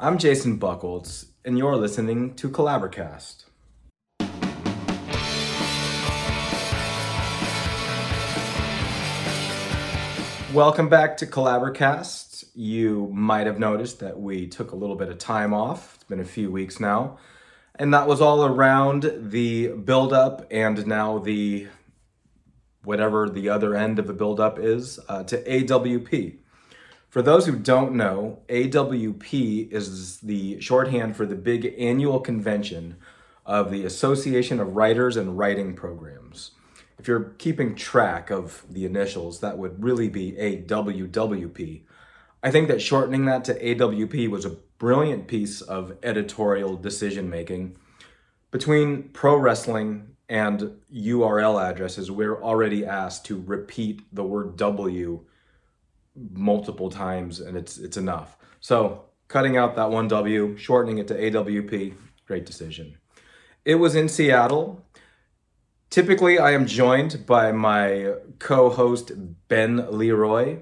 I'm Jason Buckholz, and you're listening to Collaborcast. Welcome back to Collaborcast. You might have noticed that we took a little bit of time off. It's been a few weeks now. And that was all around the build-up and now the whatever the other end of the build-up is uh, to AWP. For those who don't know, AWP is the shorthand for the big annual convention of the Association of Writers and Writing Programs. If you're keeping track of the initials, that would really be AWWP. I think that shortening that to AWP was a brilliant piece of editorial decision making. Between pro wrestling and URL addresses, we're already asked to repeat the word W multiple times and it's it's enough. So cutting out that one W, shortening it to AWP, great decision. It was in Seattle. Typically, I am joined by my co-host Ben Leroy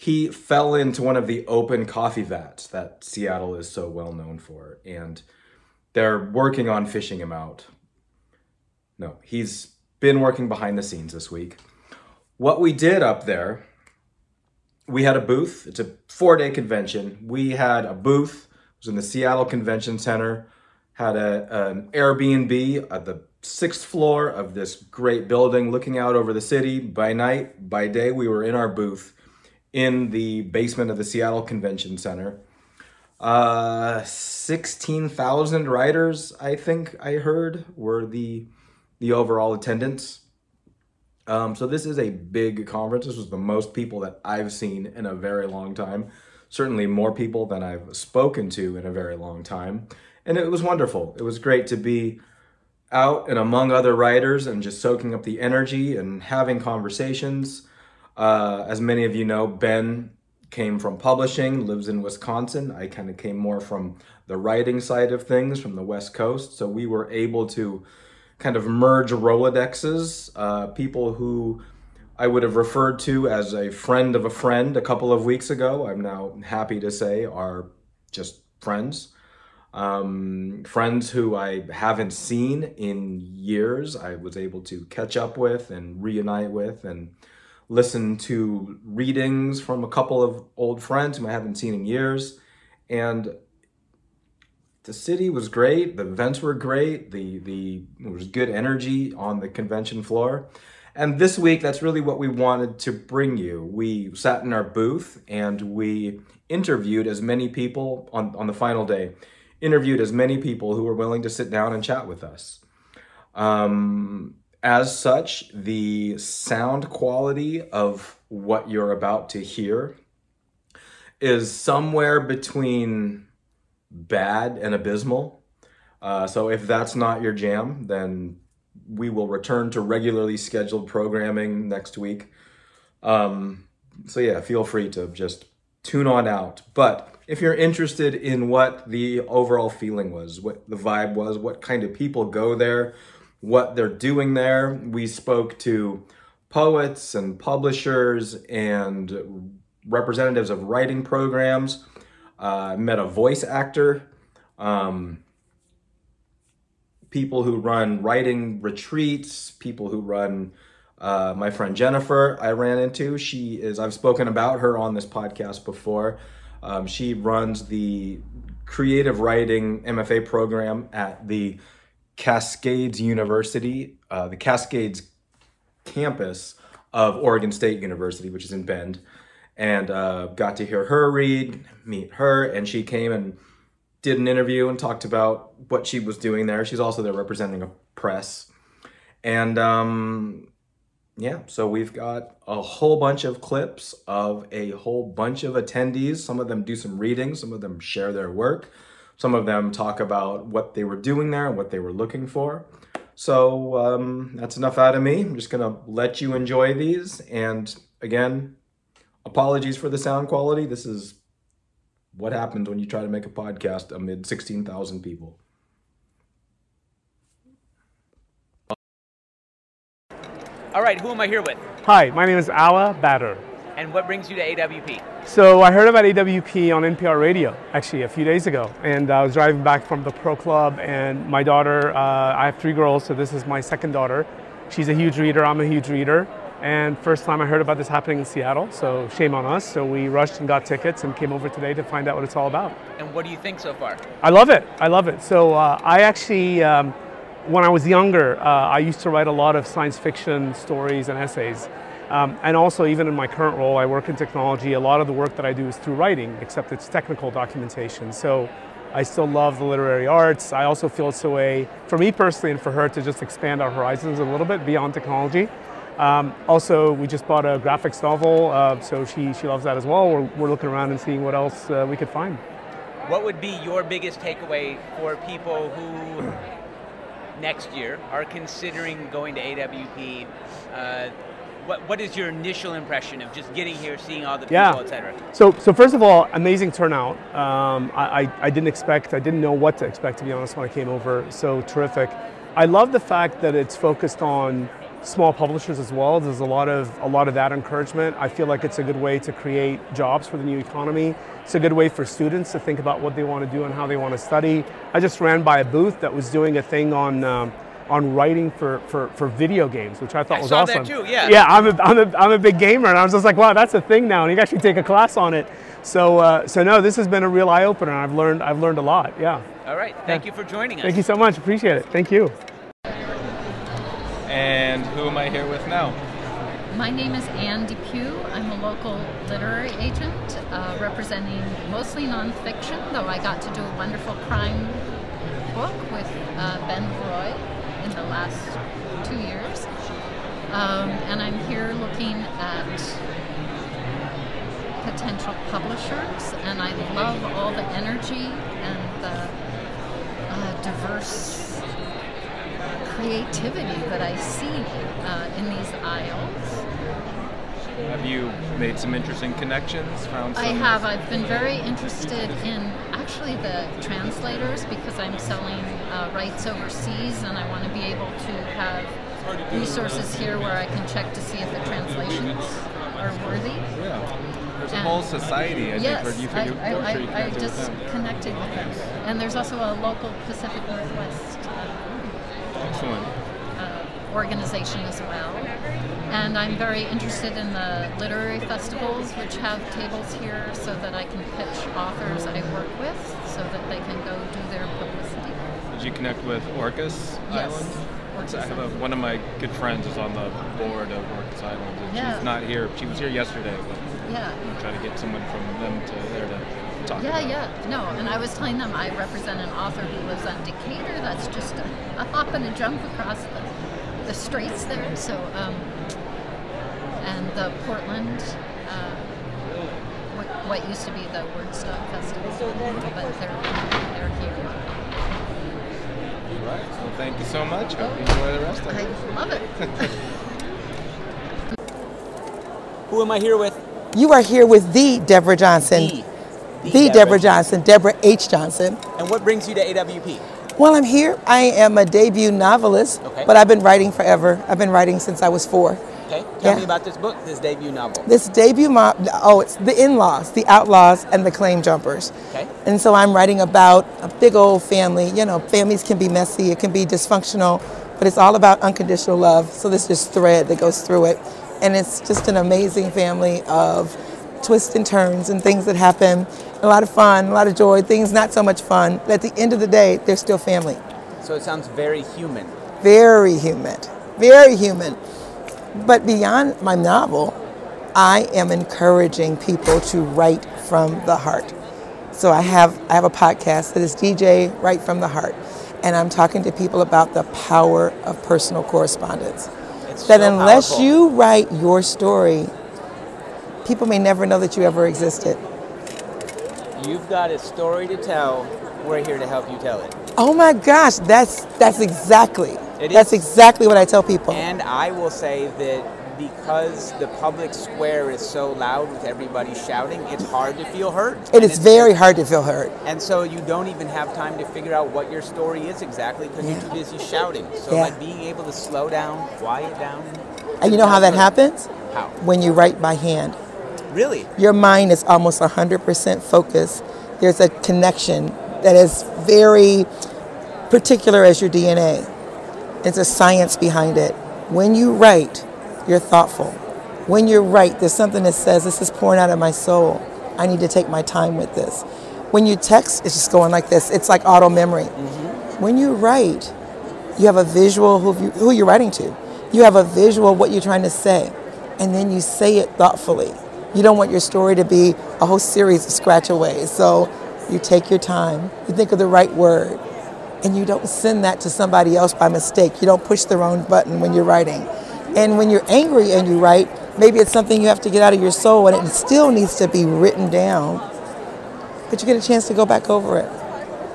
he fell into one of the open coffee vats that Seattle is so well known for, and they're working on fishing him out. No, he's been working behind the scenes this week. What we did up there, we had a booth. It's a four day convention. We had a booth, it was in the Seattle Convention Center, had a, an Airbnb at the sixth floor of this great building looking out over the city. By night, by day, we were in our booth in the basement of the Seattle Convention Center. Uh, 16,000 writers, I think I heard, were the the overall attendance. Um, so this is a big conference. This was the most people that I've seen in a very long time. Certainly more people than I've spoken to in a very long time. And it was wonderful. It was great to be out and among other writers and just soaking up the energy and having conversations. Uh, as many of you know, Ben came from publishing, lives in Wisconsin. I kind of came more from the writing side of things from the West Coast. So we were able to kind of merge Rolodexes, uh, people who I would have referred to as a friend of a friend a couple of weeks ago. I'm now happy to say are just friends. Um, friends who I haven't seen in years, I was able to catch up with and reunite with and listen to readings from a couple of old friends whom I haven't seen in years. And the city was great. The events were great. The the there was good energy on the convention floor. And this week, that's really what we wanted to bring you. We sat in our booth and we interviewed as many people on, on the final day, interviewed as many people who were willing to sit down and chat with us. Um, as such, the sound quality of what you're about to hear is somewhere between bad and abysmal. Uh, so if that's not your jam, then we will return to regularly scheduled programming next week. Um, so yeah, feel free to just tune on out. But if you're interested in what the overall feeling was, what the vibe was, what kind of people go there, what they're doing there. We spoke to poets and publishers and representatives of writing programs. Uh, met a voice actor, um, people who run writing retreats, people who run. Uh, my friend Jennifer, I ran into. She is. I've spoken about her on this podcast before. Um, she runs the creative writing MFA program at the Cascades University, uh, the Cascades campus of Oregon State University, which is in Bend, and uh, got to hear her read, meet her, and she came and did an interview and talked about what she was doing there. She's also there representing a press, and um, yeah, so we've got a whole bunch of clips of a whole bunch of attendees. Some of them do some reading, some of them share their work. Some of them talk about what they were doing there and what they were looking for. So um, that's enough out of me. I'm just going to let you enjoy these. And again, apologies for the sound quality. This is what happens when you try to make a podcast amid 16,000 people. All right, who am I here with? Hi, my name is Ala Batter. And what brings you to AWP? So I heard about AWP on NPR radio actually a few days ago, and I was driving back from the pro club, and my daughter, uh, I have three girls, so this is my second daughter. She's a huge reader. I'm a huge reader. And first time I heard about this happening in Seattle, so shame on us. So we rushed and got tickets and came over today to find out what it's all about. And what do you think so far? I love it. I love it. So uh, I actually, um, when I was younger, uh, I used to write a lot of science fiction stories and essays. Um, and also, even in my current role, I work in technology. A lot of the work that I do is through writing, except it's technical documentation. So I still love the literary arts. I also feel it's a way, for me personally and for her, to just expand our horizons a little bit beyond technology. Um, also, we just bought a graphics novel, uh, so she, she loves that as well. We're, we're looking around and seeing what else uh, we could find. What would be your biggest takeaway for people who next year are considering going to AWP? Uh, what, what is your initial impression of just getting here, seeing all the people, yeah. etc.? So, so first of all, amazing turnout. Um, I, I, I didn't expect, I didn't know what to expect to be honest when I came over. So terrific. I love the fact that it's focused on small publishers as well. There's a lot of a lot of that encouragement. I feel like it's a good way to create jobs for the new economy. It's a good way for students to think about what they want to do and how they want to study. I just ran by a booth that was doing a thing on. Um, on writing for, for, for video games, which I thought I was saw awesome. that too, yeah. Yeah, I'm a, I'm, a, I'm a big gamer, and I was just like, wow, that's a thing now, and you can actually take a class on it. So, uh, so no, this has been a real eye opener. I've learned, I've learned a lot. Yeah. All right. Thank you for joining us. Thank you so much. Appreciate it. Thank you. And who am I here with now? My name is Anne Depew. I'm a local literary agent uh, representing mostly nonfiction, though I got to do a wonderful crime book with uh, Ben Roy in the last two years. Um, and I'm here looking at potential publishers, and I love all the energy and the uh, diverse creativity that I see uh, in these aisles. Have you made some interesting connections? Found some? I have. I've been very interested in actually the translators because I'm selling uh, rights overseas and I want to be able to have resources here where I can check to see if the translations are worthy. Yeah. There's a whole society. I yes, think, you, for I, I, I, I just connected with them. And there's also a local Pacific Northwest Excellent. uh, organization as well. And I'm very interested in the literary festivals, which have tables here so that I can pitch authors I work with so that they can go do their publicity. Did you connect with Orcas Yes, Island? Orcas I have a, one of my good friends is on the board of Orcas Island, and Yeah. she's not here. She was here yesterday, but Yeah. I'm trying to get someone from them to there to talk Yeah, about. it. yeah. No, and I was telling them I represent an author who lives on Decatur. That's just a, a hop and a jump across the, the straits there. So, um, and the Portland, uh, what, what used to be the Wordstock Festival, but they're they're here. All right. Well, thank you so much. Hope you enjoy the rest of I it. love it. Who am I here with? You are here with the Deborah Johnson. The, The, Deborah Johnson, Deborah H. Johnson. And what brings you to AWP? Well, I'm here. I am a debut novelist, Okay. but I've been writing forever. I've been writing since I was four. Okay, tell Yeah. me about this book, this debut novel. This debut, mo- oh, it's The In Laws, The Outlaws, and The Claim Jumpers. Okay. And so I'm writing about a big old family. You know, families can be messy, it can be dysfunctional, but it's all about unconditional love. So there's this thread that goes through it. And it's just an amazing family of twists and turns and things that happen. A lot of fun, a lot of joy, things not so much fun. But at the end of the day, they're still family. So it sounds very human. Very human, very human. But beyond my novel, I am encouraging people to write from the heart. So I have I have a podcast that is DJ Write from the Heart, and I'm talking to people about the power of personal correspondence. It's That so unless powerful. you write your story, people may never know that you ever existed. You've got a story to tell. We're here to help you tell it. Oh my gosh, that's that's exactly It that's is. exactly what I tell people. And I will say that because the public square is so loud with everybody shouting, it's hard to feel hurt. It And is it's- very hard to feel hurt. And so you don't even have time to figure out what your story is exactly because you're too busy shouting. So Yeah. like being able to slow down, quiet down. And you know how that happens? How? When you write by hand. Really? Your mind is almost 100% focused. There's a connection that is very particular as your DNA. It's a science behind it. When you write, you're thoughtful. When you write, there's something that says, This is pouring out of my soul. I need to take my time with this. When you text, it's just going like this. It's like auto memory. Mm-hmm. When you write, you have a visual who, you, who you're writing to. You have a visual of what you're trying to say, and then you say it thoughtfully. You don't want your story to be a whole series of scratch aways. So you take your time, you think of the right word, and you don't send that to somebody else by mistake. You don't push the wrong button when you're writing. And when you're angry and you write, maybe it's something you have to get out of your soul and it still needs to be written down. But you get a chance to go back over it.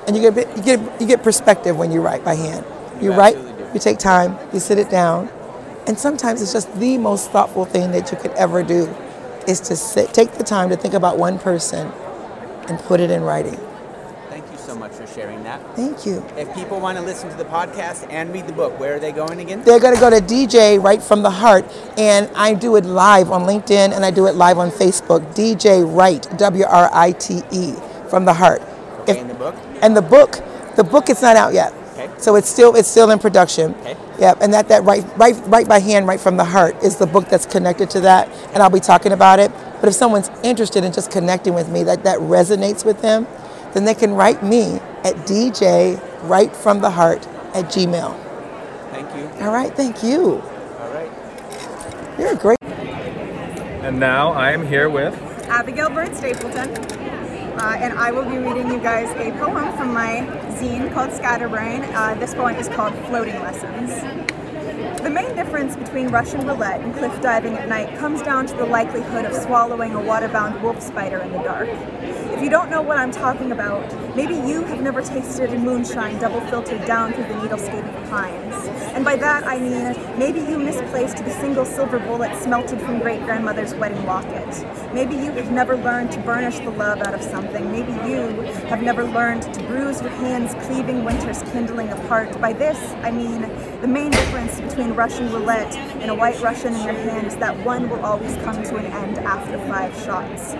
And you get, you get, you get perspective when you write by hand. You, You write, you take time, you sit it down. And sometimes it's just the most thoughtful thing that you could ever do is to sit, take the time to think about one person and put it in writing. Thank you so much for sharing that. Thank you. If people want to listen to the podcast and read the book, where are they going again? They're going to go to DJ Write from the Heart, and I do it live on LinkedIn and I do it live on Facebook. DJ Write, W R I T E, from the heart. Okay, in the book? And the book, the book is not out yet. Okay. So it's still it's still in production. Okay. Yep, and that that right right right by hand, write from the heart is the book that's connected to that, and I'll be talking about it. But if someone's interested in just connecting with me, that that resonates with them, then they can write me at DJ write from the heart at Gmail. Thank you. All right, thank you. All right. You're a great. And now I am here with Abigail Bird Stapleton, uh, and I will be reading you guys a poem from my zine called Scatterbrain. Uh, this poem is called Floating Lessons. The main difference between Russian roulette and cliff diving at night comes down to the likelihood of swallowing a waterbound wolf spider in the dark. If you don't know what I'm talking about, maybe you have never tasted a moonshine double filtered down through the needlescape of pines. And by that I mean maybe you misplaced the single silver bullet smelted from great grandmother's wedding locket. Maybe you have never learned to burnish the love out of something. Maybe you have never learned to bruise your hands cleaving winter's kindling apart. By this I mean the main difference between Russian roulette and a white Russian in your hand is that one will always come to an end after five shots.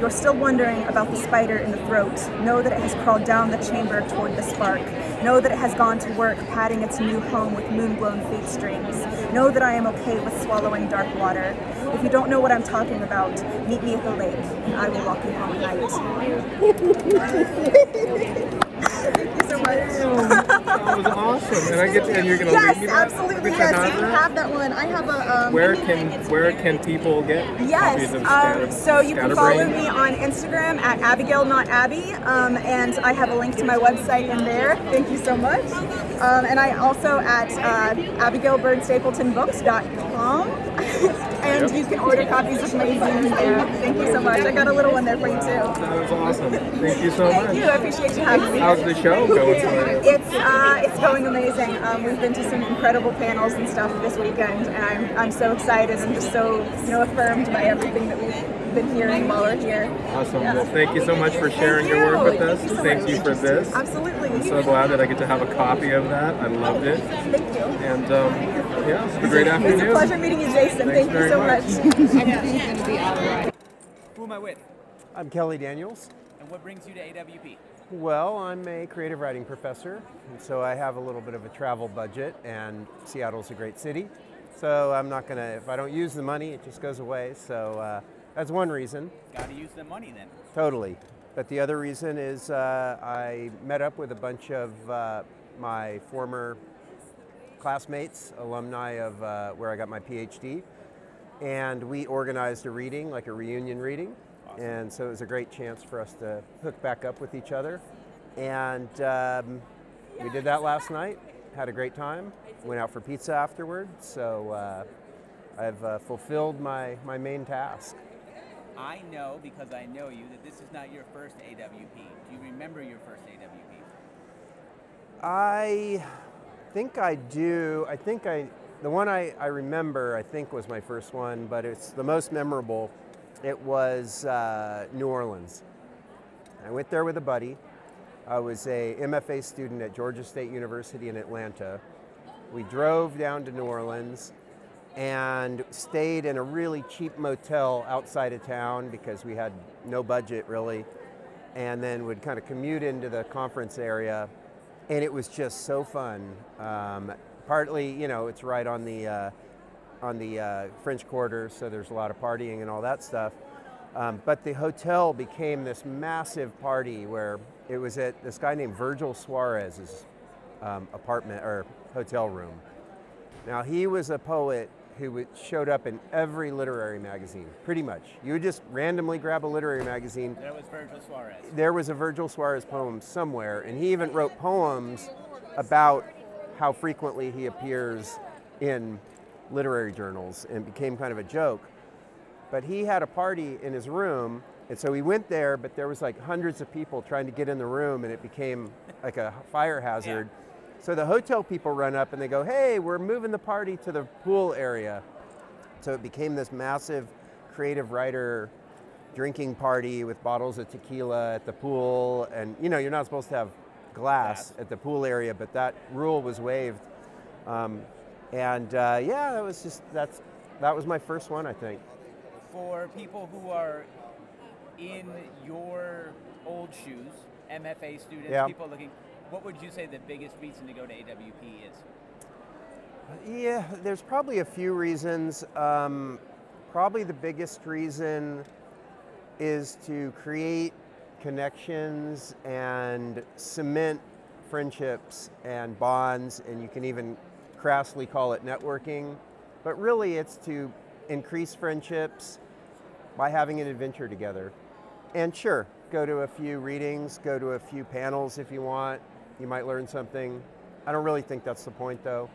You're still wondering about the spider in the throat, know that it has crawled down the chamber toward the spark. Know that it has gone to work padding its new home with moon-blown feet strings. Know that I am okay with swallowing dark water. If you don't know what I'm talking about, meet me at the lake, and I will walk you home at night. That was awesome, and I get to, and you're gonna Yes, read me that? absolutely. Yes, you that? have that one. I have a. Um, Where can where can people get Yes, um, so you can follow me on Instagram at Abigail Not Abby, um, and I have a link to my website in there. Thank you so much. Um, and I also at uh, AbigailBirdStapletonBooks.com, and you can order copies of my there. Thank you so much. I got a little one there for you too. That was awesome. Thank you so Thank much. Thank you. I appreciate you having me. How's the show going for you? It's it's going amazing. Um, we've been to some incredible panels and stuff this weekend, and I'm, I'm so excited and just so you know affirmed by everything that we've been hearing while we're here. Awesome. Yeah. Well, thank you so much for sharing Thank your work with us. Thank you so Thank you for this. Absolutely. I'm so glad that I get to have a copy of that. I loved it. Thank you. And um, yeah, it's been a great It's a afternoon. pleasure meeting you, Jason. Thanks Thank you so much. much. Who am I with? I'm Kelly Daniels. And what brings you to AWP? Well, I'm a creative writing professor, and so I have a little bit of a travel budget, and Seattle's a great city. So I'm not gonna, if I don't use the money, it just goes away. So uh, that's one reason, Got to use the money then. totally. But the other reason is uh, I met up with a bunch of uh, my former classmates, alumni of uh, where I got my PhD, and we organized a reading, like a reunion reading. And so it was a great chance for us to hook back up with each other. And um, we did that last night, had a great time, went out for pizza afterward. So uh, I've uh, fulfilled my, my main task. I know because I know you that this is not your first AWP. Do you remember your first AWP? I think I do. I think I, the one I, I remember, I think was my first one, but it's the most memorable. It was uh, New Orleans. I went there with a buddy. I was a MFA student at Georgia State University in Atlanta. We drove down to New Orleans and stayed in a really cheap motel outside of town because we had no budget really, and then would kind of commute into the conference area, and it was just so fun. Um, partly, you know, it's right on the uh, on the uh, French Quarter, so there's a lot of partying and all that stuff. Um, but the hotel became this massive party where it was at this guy named Virgil Suarez's um, apartment or hotel room. Now he was a poet who showed up in every literary magazine, pretty much. You would just randomly grab a literary magazine. There was Virgil Suarez. There was a Virgil Suarez poem somewhere, and he even wrote poems about how frequently he appears in literary journals and became kind of a joke. But he had a party in his room, and so we went there, but there was like hundreds of people trying to get in the room, and it became like a fire hazard. So the hotel people run up and they go, hey, we're moving the party to the pool area. So it became this massive creative writer drinking party with bottles of tequila at the pool. And you know, you're not supposed to have glass at the pool area, but that rule was waived. Um, and uh, yeah, that was just, that's, that was my first one, I think. For people who are in your old shoes, MFA students, Yeah. people looking, what would you say the biggest reason to go to AWP is? Yeah, there's probably a few reasons. Um, probably the biggest reason is to create connections and cement friendships and bonds, and you can even crassly call it networking. But really, it's to increase friendships by having an adventure together. And sure, go to a few readings, go to a few panels if you want. You might learn something. I don't really think that's the point, though.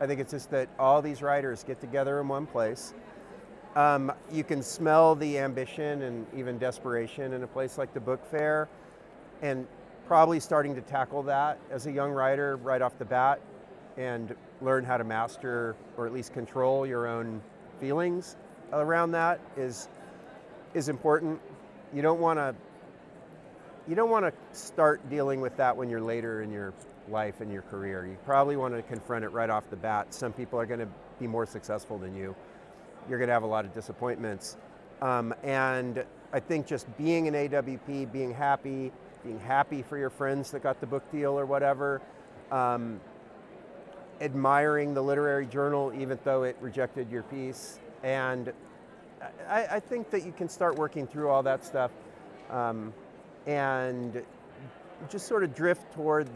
I think it's just that all these writers get together in one place. Um, you can smell the ambition and even desperation in a place like the book fair, and probably starting to tackle that as a young writer right off the bat and learn how to master or at least control your own feelings around that is is important. You don't want to you don't want to start dealing with that when you're later in your life and your career. You probably want to confront it right off the bat. Some people are going to be more successful than you. You're going to have a lot of disappointments. Um, and I think just being an AWP, being happy, being happy for your friends that got the book deal or whatever, um, admiring the literary journal even though it rejected your piece, and I, I think that you can start working through all that stuff um, and just sort of drift toward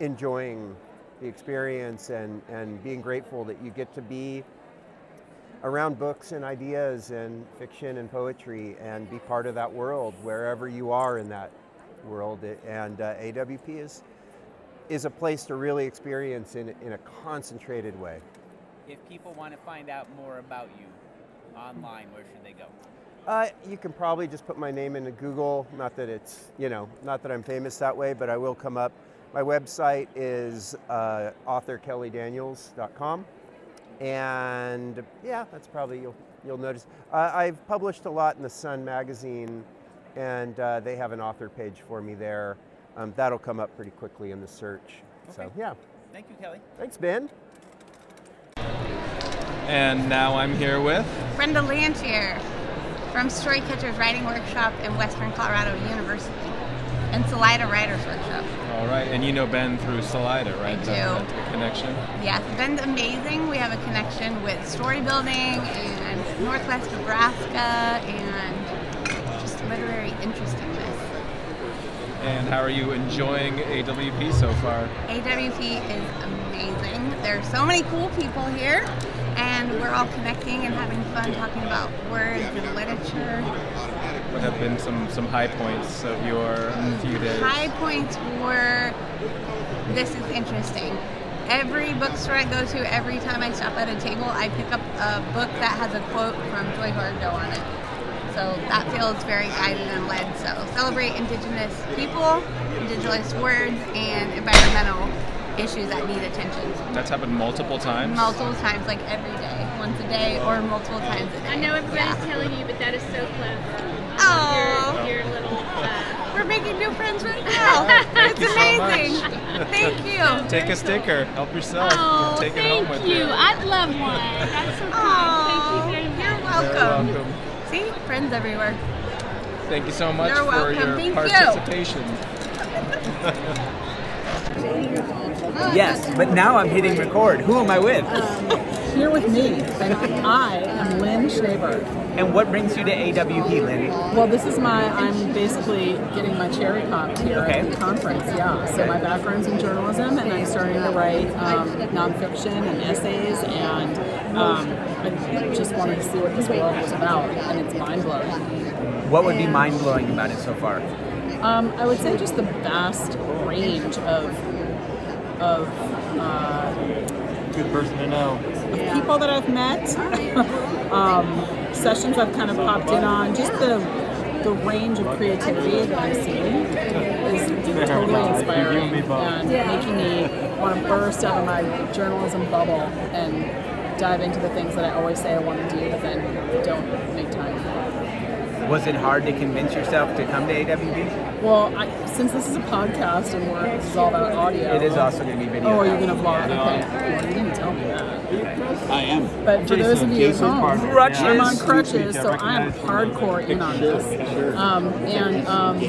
enjoying the experience and, and being grateful that you get to be around books and ideas and fiction and poetry and be part of that world wherever you are in that world. And uh, AWP is, is a place to really experience in, in a concentrated way. If people want to find out more about you online, where should they go? Uh, you can probably just put my name into Google. Not that it's, you know, not that I'm famous that way, but I will come up. My website is uh, authorkellydaniels.com. And yeah, that's probably, you'll, you'll notice. Uh, I've published a lot in the Sun magazine, and uh, they have an author page for me there. Um, that'll come up pretty quickly in the search. So yeah, Thank you, Kelly. thanks, Ben. And now I'm here with. Brenda Lantier from Storycatchers Writing Workshop in Western Colorado University and Salida Writers Workshop. All right, and you know Ben through Salida, right? I do. That's the connection. Yes, Ben's amazing. We have a connection with story building and Northwest Nebraska and just literary interestingness. And how are you enjoying AWP so far? AWP is amazing. There's so many cool people here, and we're all connecting and having fun talking about words and literature. What have been some some high points of your few days? High points were this is interesting. Every bookstore I go to, every time I stop at a table, I pick up a book that has a quote from Joy Harjo on it. So that feels very guided and led. So celebrate Indigenous people, Indigenous words, and environmental issues that need attention. That's happened multiple times. Multiple times, like every day, once a day, or multiple times a day. I know everybody's Yeah. telling you, but that is so clever. Oh. Your, your little. Uh, We're making new friends right now. it's Thank you so amazing. much. Thank you. Take a sticker. Help yourself. Oh, Take it thank home with you. you. I'd love one. That's so kind. Thank you very you're much. Very welcome. welcome. See, friends everywhere. Thank you so much You're for welcome. your Thank you. participation. Yes, but now I'm hitting record. Who am I with? Um, Here with me, and I am Lynn Schneeberg. And what brings you to AWP, Lynn? Well, this is my, I'm basically getting my cherry popped here Okay. at the conference, yeah. So my background's in journalism, and I'm starting to write um, nonfiction and essays, and um, I just wanted to see what this world was about, and it's mind blowing. What would be mind blowing about it so far? Um, I would say just the vast range of of uh, Good person to know. of people that I've met, um, sessions I've kind of popped in on, just the the range of creativity that I've seen is totally inspiring and making me want to burst out of my journalism bubble and dive into the things that I always say I want to do, but then don't make time for. Was it hard to convince yourself to come to AWP? Well, I, since this is a podcast and we're, this is all about audio, It is also going to be video. Oh, are you're gonna vlog? Okay. Well, you didn't tell me that. I am. But for those of you at home, Crutches. I'm on crutches, so I'm hardcore in on this. Um, and um,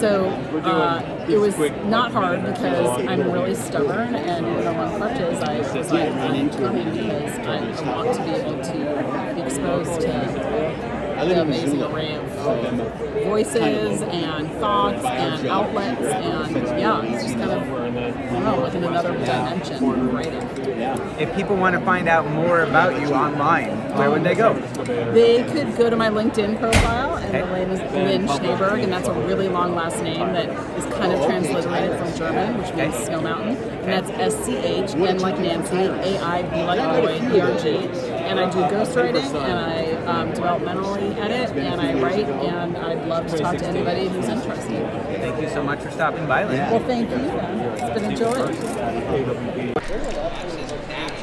so uh, it was not hard because I'm really stubborn, and when I'm on crutches, I was like, I'm coming because I want to be able to be exposed to the amazing. Array of voices and thoughts and outlets, and yeah, it's just kind of, I don't know, like in another dimension of writing. If people want to find out more about you online, where would they go? They could go to my LinkedIn profile, and the name is Lynn Schneeberg, and that's a really long last name that is kind of transliterated from German, which means snow mountain. And that's S C H N like Nancy, A I B like boy, E R G. And I do ghostwriting, and I um, developmentally edit, and I write, and I'd love to talk to anybody who's interested. Thank you so much for stopping by, Lynn. Well, thank you. It's been a joy.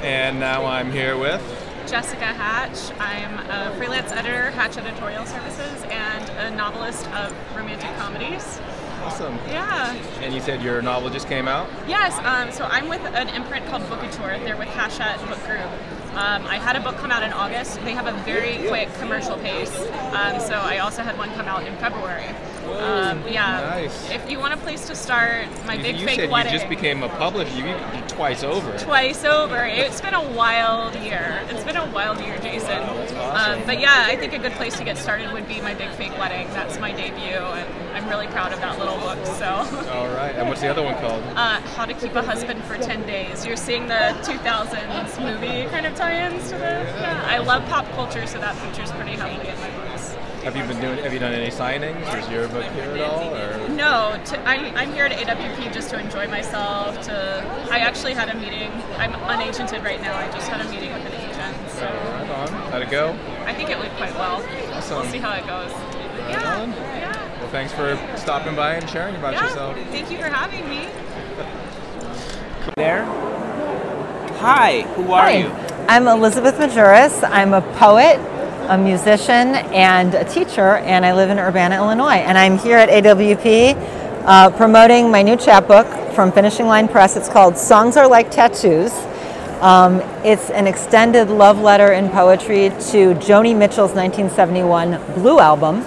And now I'm here with. Jessica Hatch. I'm a freelance editor, Hatch Editorial Services, and a novelist of romantic comedies. Awesome. Yeah. And you said your novel just came out? Yes, um, so I'm with an imprint called Bookouture. They're with Hachette Book Group. Um, I had a book come out in August. They have a very quick commercial pace, um, so I also had one come out in February. Um, yeah. nice. If you want a place to start, my You, big you fake said wedding. you just became a publisher. You you twice over. twice over. It's been a wild year. It's been a wild year, Jason. awesome. Um, but yeah, I think a good place to get started would be my big fake wedding. That's my debut, and I'm really proud of that little book. So. All right. And what's the other one called? Uh, How to Keep a Husband for 10 Days. You're seeing the 2000s movie kind of tie-ins to the. Yeah, I love pop culture, so that features pretty heavily in my books. Have you been doing? Have you done any signings? Is your book here at all? Or No, to, I'm, I'm here at AWP just to enjoy myself. To I actually had a meeting. I'm unagented right now. I just had a meeting with an agent. So right on. How'd it go? I think it went quite well. Awesome. We'll see how it goes. Right yeah. on. Yeah. Well, thanks for stopping by and sharing about yeah. yourself. Thank you for having me. There. Hi, who are Hi. you? I'm Elizabeth Majerus. I'm a poet, a musician, and a teacher, and I live in Urbana, Illinois. And I'm here at AWP uh, promoting my new chapbook from Finishing Line Press. It's called Songs Are Like Tattoos. Um, it's an extended love letter in poetry to Joni Mitchell's 1971 Blue album.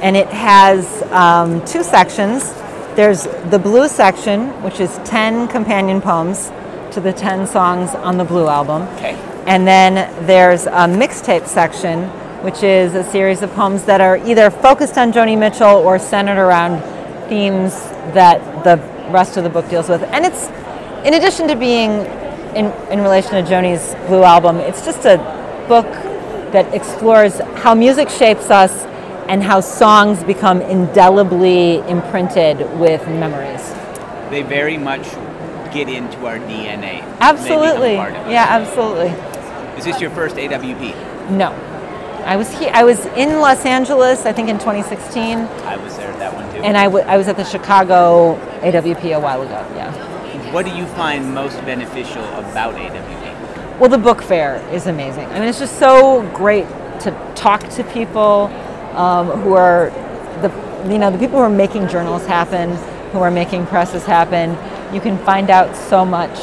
And it has um, two sections. There's the blue section, which is 10 companion poems to the 10 songs on the Blue album. Okay. And then there's a mixtape section, which is a series of poems that are either focused on Joni Mitchell or centered around themes that the rest of the book deals with. And it's, in addition to being in, in relation to Joni's Blue album, it's just a book that explores how music shapes us and how songs become indelibly imprinted with memories. They very much get into our DNA. Absolutely. part of us. Yeah, absolutely. Is this your first AWP? No. I was here, I was in Los Angeles, I think in 2016, I was there at that one too. and I, w- I was at the Chicago AWP a while ago, yeah. What do you find most beneficial about AWP? Well, the book fair is amazing. I mean, it's just so great to talk to people um, who are the, you know, the people who are making journals happen, who are making presses happen, you can find out so much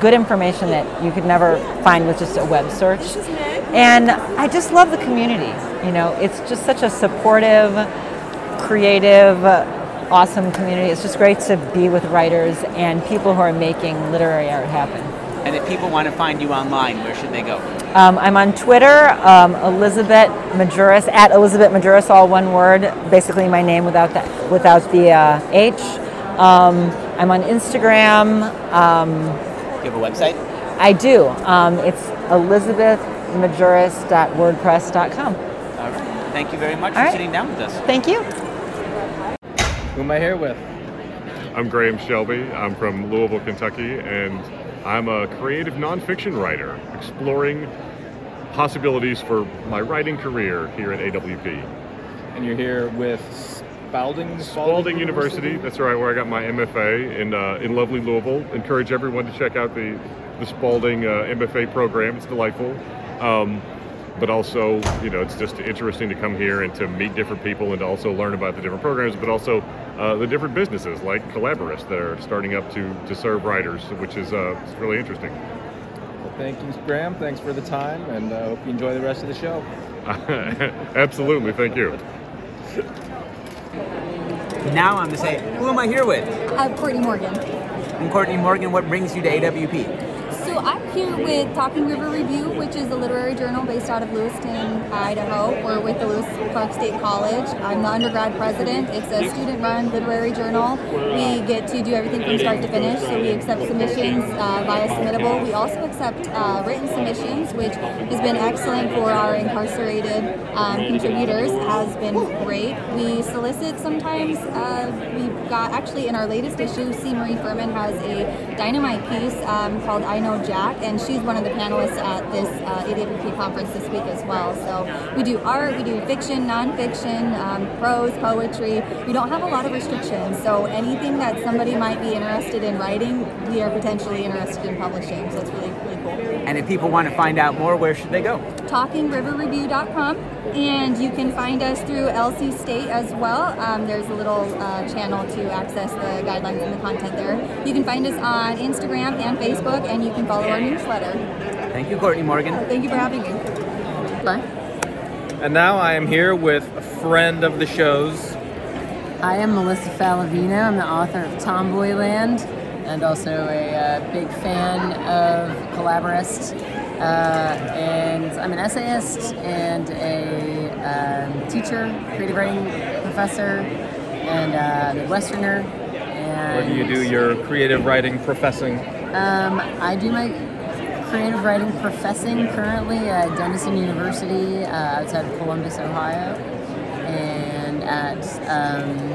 good information that you could never find with just a web search. And I just love the community. You know, it's just such a supportive, creative, awesome community. It's just great to be with writers and people who are making literary art happen. And if people want to find you online, where should they go? Um, I'm on Twitter, um, Elizabeth Majerus, at Elizabeth Majerus, all one word, basically my name without the, without the uh, H. Um, I'm on Instagram. You have a website? I do. Um, it's elizabethmajerus.wordpress.com. All right. Thank you very much All for right. sitting down with us. Thank you. Who am I here with? I'm Graham Shelby. I'm from Louisville, Kentucky, and I'm a creative nonfiction writer exploring possibilities for my writing career here at AWP. And you're here with Spalding? Spalding University, that's right, where I got my MFA in, uh, in lovely Louisville. Encourage everyone to check out the, the Spalding uh, MFA program, it's delightful. Um, but also, you know, it's just interesting to come here and to meet different people and to also learn about the different programs, but also uh, the different businesses like Collaborist that are starting up to, to serve writers, which is uh, it's really interesting. Well, thank you, Graham. Thanks for the time, and I hope you enjoy the rest of the show. Absolutely, thank you. Now I'm to say, who am I here with? I'm Courtney Morgan. I'm Courtney Morgan. What brings you to AWP? So I'm here with Talking River Review, which is a literary journal based out of Lewiston, Idaho. We're with the Lewis Clark State College. I'm the undergrad president. It's a student-run literary journal. We get to do everything from start to finish. So we accept submissions uh, via Submittable. We also accept uh, written submissions, which has been excellent for our incarcerated um, contributors. Has been great. We solicit sometimes. Uh, we got actually in our latest issue, C. Marie Fuhrman has a dynamite piece um, called "I Know Jack," and she's one of the panelists at this uh, AWP conference this week as well. So we do art, we do fiction, nonfiction, um, prose, poetry. We don't have a lot of restrictions, so anything that somebody might be interested in writing, we are potentially interested in publishing. So it's really really. And if people want to find out more, where should they go? TalkingRiverReview.com, and you can find us through LC State as well. Um, there's a little uh, channel to access the guidelines and the content there. You can find us on Instagram and Facebook, and you can follow our newsletter. Thank you, Courtney Morgan. Thank you for having me. Bye. And now I am here with a friend of the shows. I am Melissa Faliveno. I'm the author of Tomboyland and also a uh, big fan of Collaborist. Uh, and I'm an essayist and a um, teacher, creative writing professor, and a Midwesterner. Where do you do your creative writing professing? um, I do my creative writing professing currently at Denison University uh, outside of Columbus, Ohio, and at um,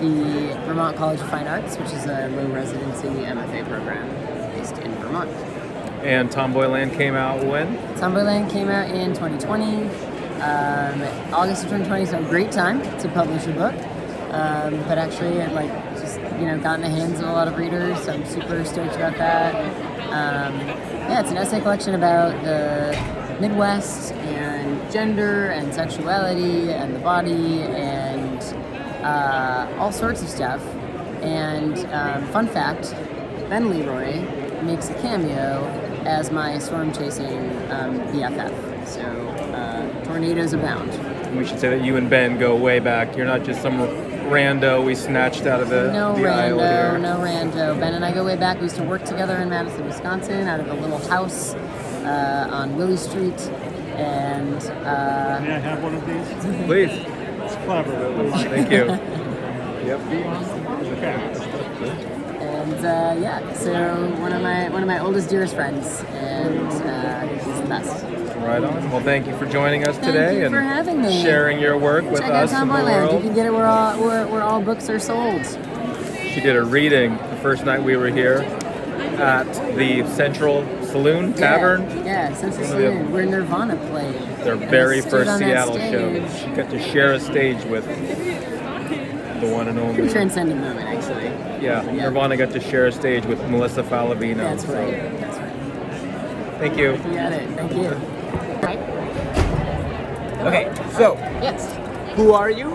the Vermont College of Fine Arts, which is a low residency MFA program based in Vermont. And Tomboyland came out when? Tomboyland came out in 2020, um, August of 2020, so a great time to publish a book. Um, but actually, it like just you know got in the hands of a lot of readers. So I'm super stoked about that. Um, yeah, it's an essay collection about the Midwest and gender and sexuality and the body and uh, all sorts of stuff. And um, fun fact, Ben Leroy makes a cameo as my storm chasing um, BFF. So uh, tornadoes abound. We should say that you and Ben go way back. You're not just some rando we snatched out of the, No the aisle rando, here. no rando. Ben and I go way back. We used to work together in Madison, Wisconsin, out of a little house uh, on Willie Street. And uh, May I have one of these? Please. It's clever. Thank you. yep. and uh, yeah, so one of my one of my oldest, dearest friends, and uh, he's the best. Right on. Well, thank you for joining us Thank today you and for having me. sharing your work with Check us out and the Tomboyland. You can get it where all where, where all books are sold. She did a reading the first night we were here at the Central Saloon Tavern. Yeah, yeah Central the- Saloon, where Nirvana played. Their very first Seattle show. She got to share a stage with the one and only. Pretty transcendent moment, actually. Yeah, Nirvana got to share a stage with Melissa Faliveno. That's so- right. That's right. Thank you. You got it. Thank you. Okay, so Yes. who are you?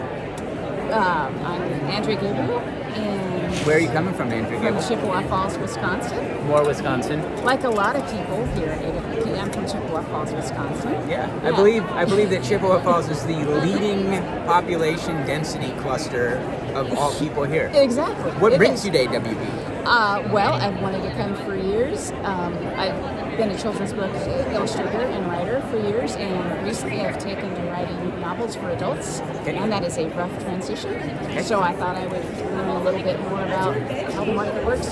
Um, I'm Andrea Gubu, and Where are you coming from, Andrew? from Chippewa Falls, Wisconsin. More Wisconsin. Like a lot of people here at AWP, I'm from Chippewa Falls, Wisconsin. Yeah, I believe I believe that Chippewa Falls is the leading population density cluster of all people here. Exactly. What It brings is. you to AWP? Uh, well, I've wanted to come for years. Um, I've been a children's book illustrator and writer for years, and recently I've taken to writing novels for adults, and that is a rough transition. So I thought I would learn a little bit more about how the market works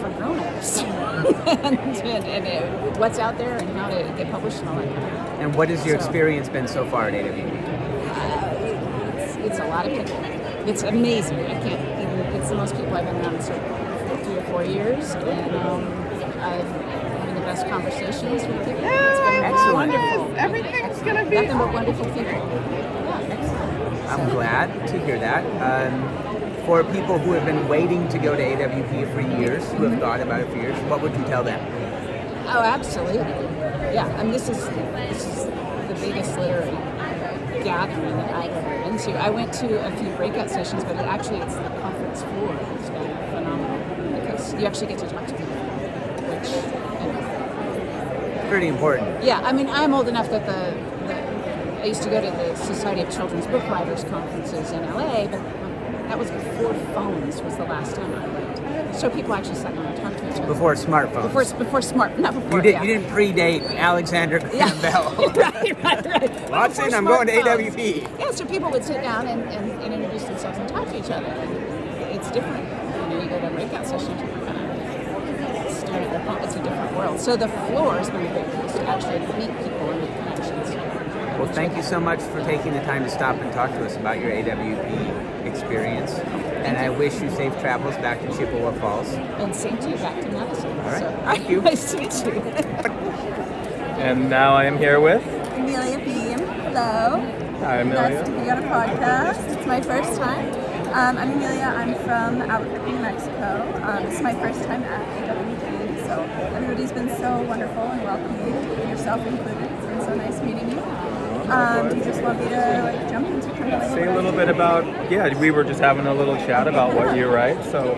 for grown-ups, and, and, and uh, what's out there, and how to get published and all that. kind of thing. And what has your So- experience been so far at AWP? It's, it's a lot of people. It's amazing. I can't even. It's the most people I've been around for three or four years, and um, I'm having the best conversations with people. It's been Excellent. wonderful. Everything's gonna be nothing but wonderful people. Yeah, excellent. I'm glad to hear that. Um, for people who have been waiting to go to AWP for years, who have thought about it for years, what would you tell them? Oh, absolutely. Yeah, I mean, this is this is the biggest literary gathering that I've ever been to. I went to a few breakout sessions, but it actually it's the conference floor. It's been phenomenal because you actually get to talk to people, which you know, Pretty important. yeah, I mean, I'm old enough that the, the I used to go to the Society of Children's Book Writers conferences in LA, but that was before phones was the last time I went. So people actually sat down and talked to each other. Before smartphones. Before, before smart, not before. you, did, yeah. you didn't predate Alexander Graham Bell. right, right, right. Watson, I'm going to. AWP. Yeah, so people would sit down and, and, and introduce themselves and talk to each other. It's different. You know, you go to a breakout session, you kind of stare at the phone. It's a different world. So the floor has been a great place to actually meet people and make connections. Well, thank you so much for taking the time to stop and talk to us about your AWP experience. And I wish you safe travels back to Chippewa Falls. And same to you back to Madison. All right, So, thank you. nice to meet you. And now I am here with. Amelia Beam. Hello. Hi, Amelia. Nice to be on a podcast. It's my first time. Um, I'm Amelia. I'm from Albuquerque, New Mexico. Um, this is my first time at AWP, so everybody's been so wonderful and welcoming, yourself included. It's been so nice meeting you. Um, do you just want me to like jump into kind of Say a little bit about, yeah, we were just having a little chat about what you write, so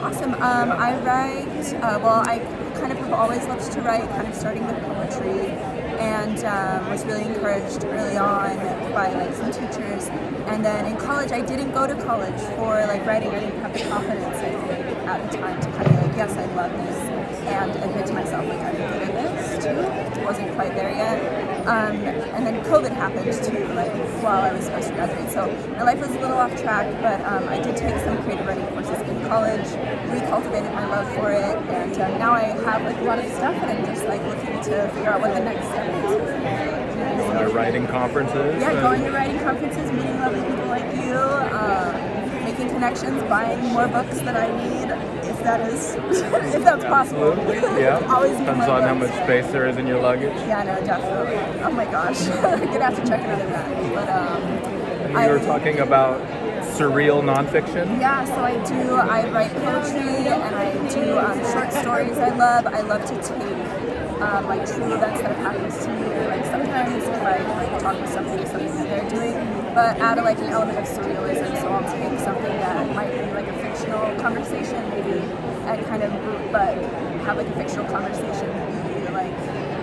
Awesome. Um, I write, uh, well, I kind of have always loved to write, kind of starting with poetry, and um, was really encouraged early on by like some teachers. And then in college, I didn't go to college for like writing. I didn't have the confidence, I think, at the time to kind of like, yes, I love this, and admit to myself like I'm good at this too. Wasn't quite there yet. Um, and then COVID happened too, like while I was supposed to graduate. So my life was a little off track, but um, I did take some creative writing courses in college, recultivated my love for it, and uh, now I have like a lot of stuff, and I'm just like looking to figure out what the next step is. going to writing conferences. Yeah, and- going to writing conferences, meeting lovely people like you, um, making connections, buying more books that I need, that is, if that's possible. Absolutely, yeah. Always Depends on how much space there is in your luggage. Yeah, no, definitely. Oh my gosh, gonna have to check another bag. But um, And we were talking about surreal nonfiction. Yeah, so I do. I write poetry and I do um, short stories. I love. I love to take um, like true events that have happened to me. Like sometimes if I like talk with somebody, something that they're doing, but add like an element of surrealism. So I'll take something that might be like a fictional conversation, maybe, and kind of but have like a fictional conversation be like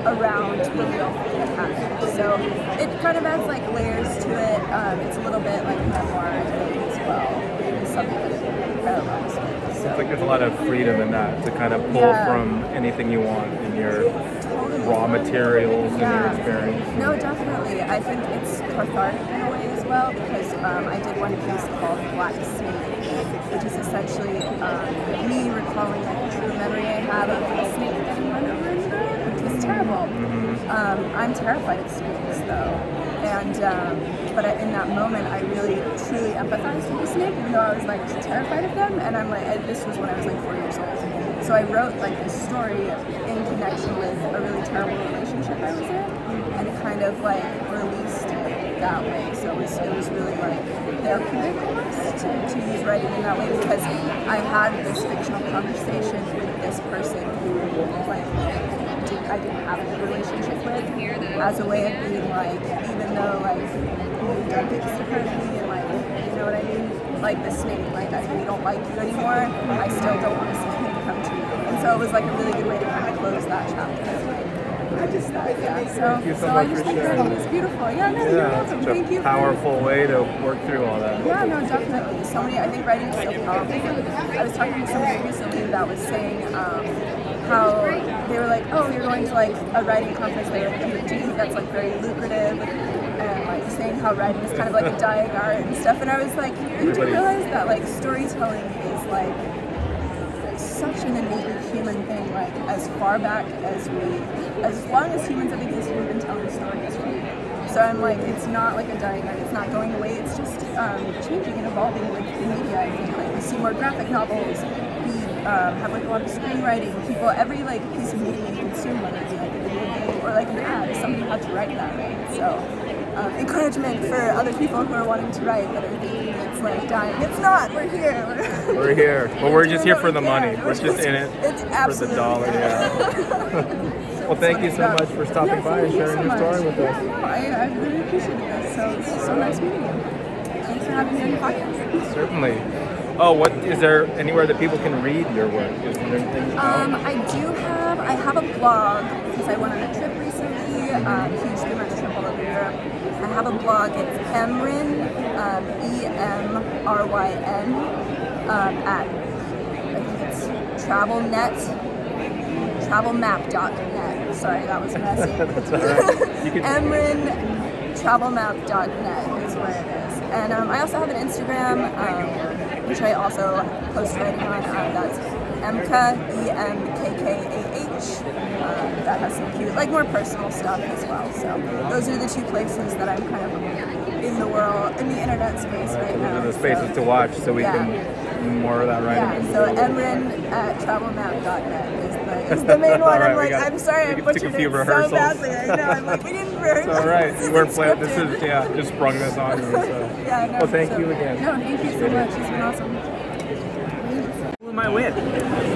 around the real thing that happened. So it kind of adds like layers to it. Um, it's a little bit like memoir as well. It's something that parallels. with. It's like there's a lot of freedom in that to kind of pull Yeah. from anything you want in your raw materials and your experience. No, definitely. I think it's cathartic in a way as well because um, I did one piece called Black Snake, which is essentially um, me recalling a true memory I have of a snake getting run over in which was terrible. Um, I'm terrified of snakes though, and um, but in that moment I really truly empathized with the snake, even though I was like terrified of them. And I'm like, this was when I was like four years old. So I wrote like this story in connection with a really terrible relationship I was in, and kind of like that way. So it was it was really like therapeutic to, to use writing in that way because I had this fictional conversation with this person who like I didn't have a relationship with as a way of being like even though like you've done things to hurt me and like you know know what I mean? Like the snake, like I really don't like you anymore. I still don't want to see him come to you. And so it was like a really good way to kind of close that chapter. I just thought, yeah. So, Thank you so so I much just for think sharing. writing is beautiful. Yeah, no, you're welcome. such Thank a you. powerful way to work through all that. yeah, no, definitely. So many. I think writing is so powerful. I was talking to somebody recently that was saying um, how they were like, "Oh, you're going to like a writing conference there. Like, do think that's like very lucrative?" And like saying how writing is kind of like a dying art and stuff. And I was like, you do Everybody- realize that like storytelling is like such an innately human thing. Like as far back as we, as long as humans have existed, we've been telling stories. So I'm like, it's not like a dying art. It's not going away. It's just um, changing and evolving with the media. I think like we see more graphic novels. We um, have like a lot of screenwriting. People, every like piece of media you consume, whether it be like a video game or like an ad, somebody had to write that, right? So. Um, encouragement for other people who are wanting to write that are thinking it's like dying. It's not. We're here. We're We're here, but we're just here for the money. We're just in it It's for the dollar. Yeah. well, thank you so much for stopping Yeah, by and thank you sharing so your much. story with yeah, us. No, I, I really appreciate this. So it's so nice meeting you. Thanks for having me on your podcast. Certainly. Oh, what is there anywhere that people can read your work? Is there anything? Um, I do have I have a blog because I went on a trip recently, um, huge three month trip all over Europe. I have a blog. It's Emryn, um, E M R Y N, um, at I think it's TravelNet, TravelMap.net. Sorry, that was messy. That's all right. You can- Emryn, TravelMap.net is where it is. And um, I also have an Instagram, um, which I also post writing on. Um, that's Emka, E M K K A. Um, that has some cute, like more personal stuff as well. So those are the two places that I'm kind of in the world, in the internet space right now. Those are the spaces So, to watch, so we yeah. can more of that right Yeah, so Emryn at travelmap.net is the, is the main one. right, I'm we like, got- I'm sorry, I we took butchered a few it so rehearsals. badly. I know. I'm like, we didn't rehearse. It's all right. This You weren't planning. This is yeah. Just sprung this on you. So. Yeah, no. Well, thank so- you again. No, thank you so much. It's been awesome. Am I with?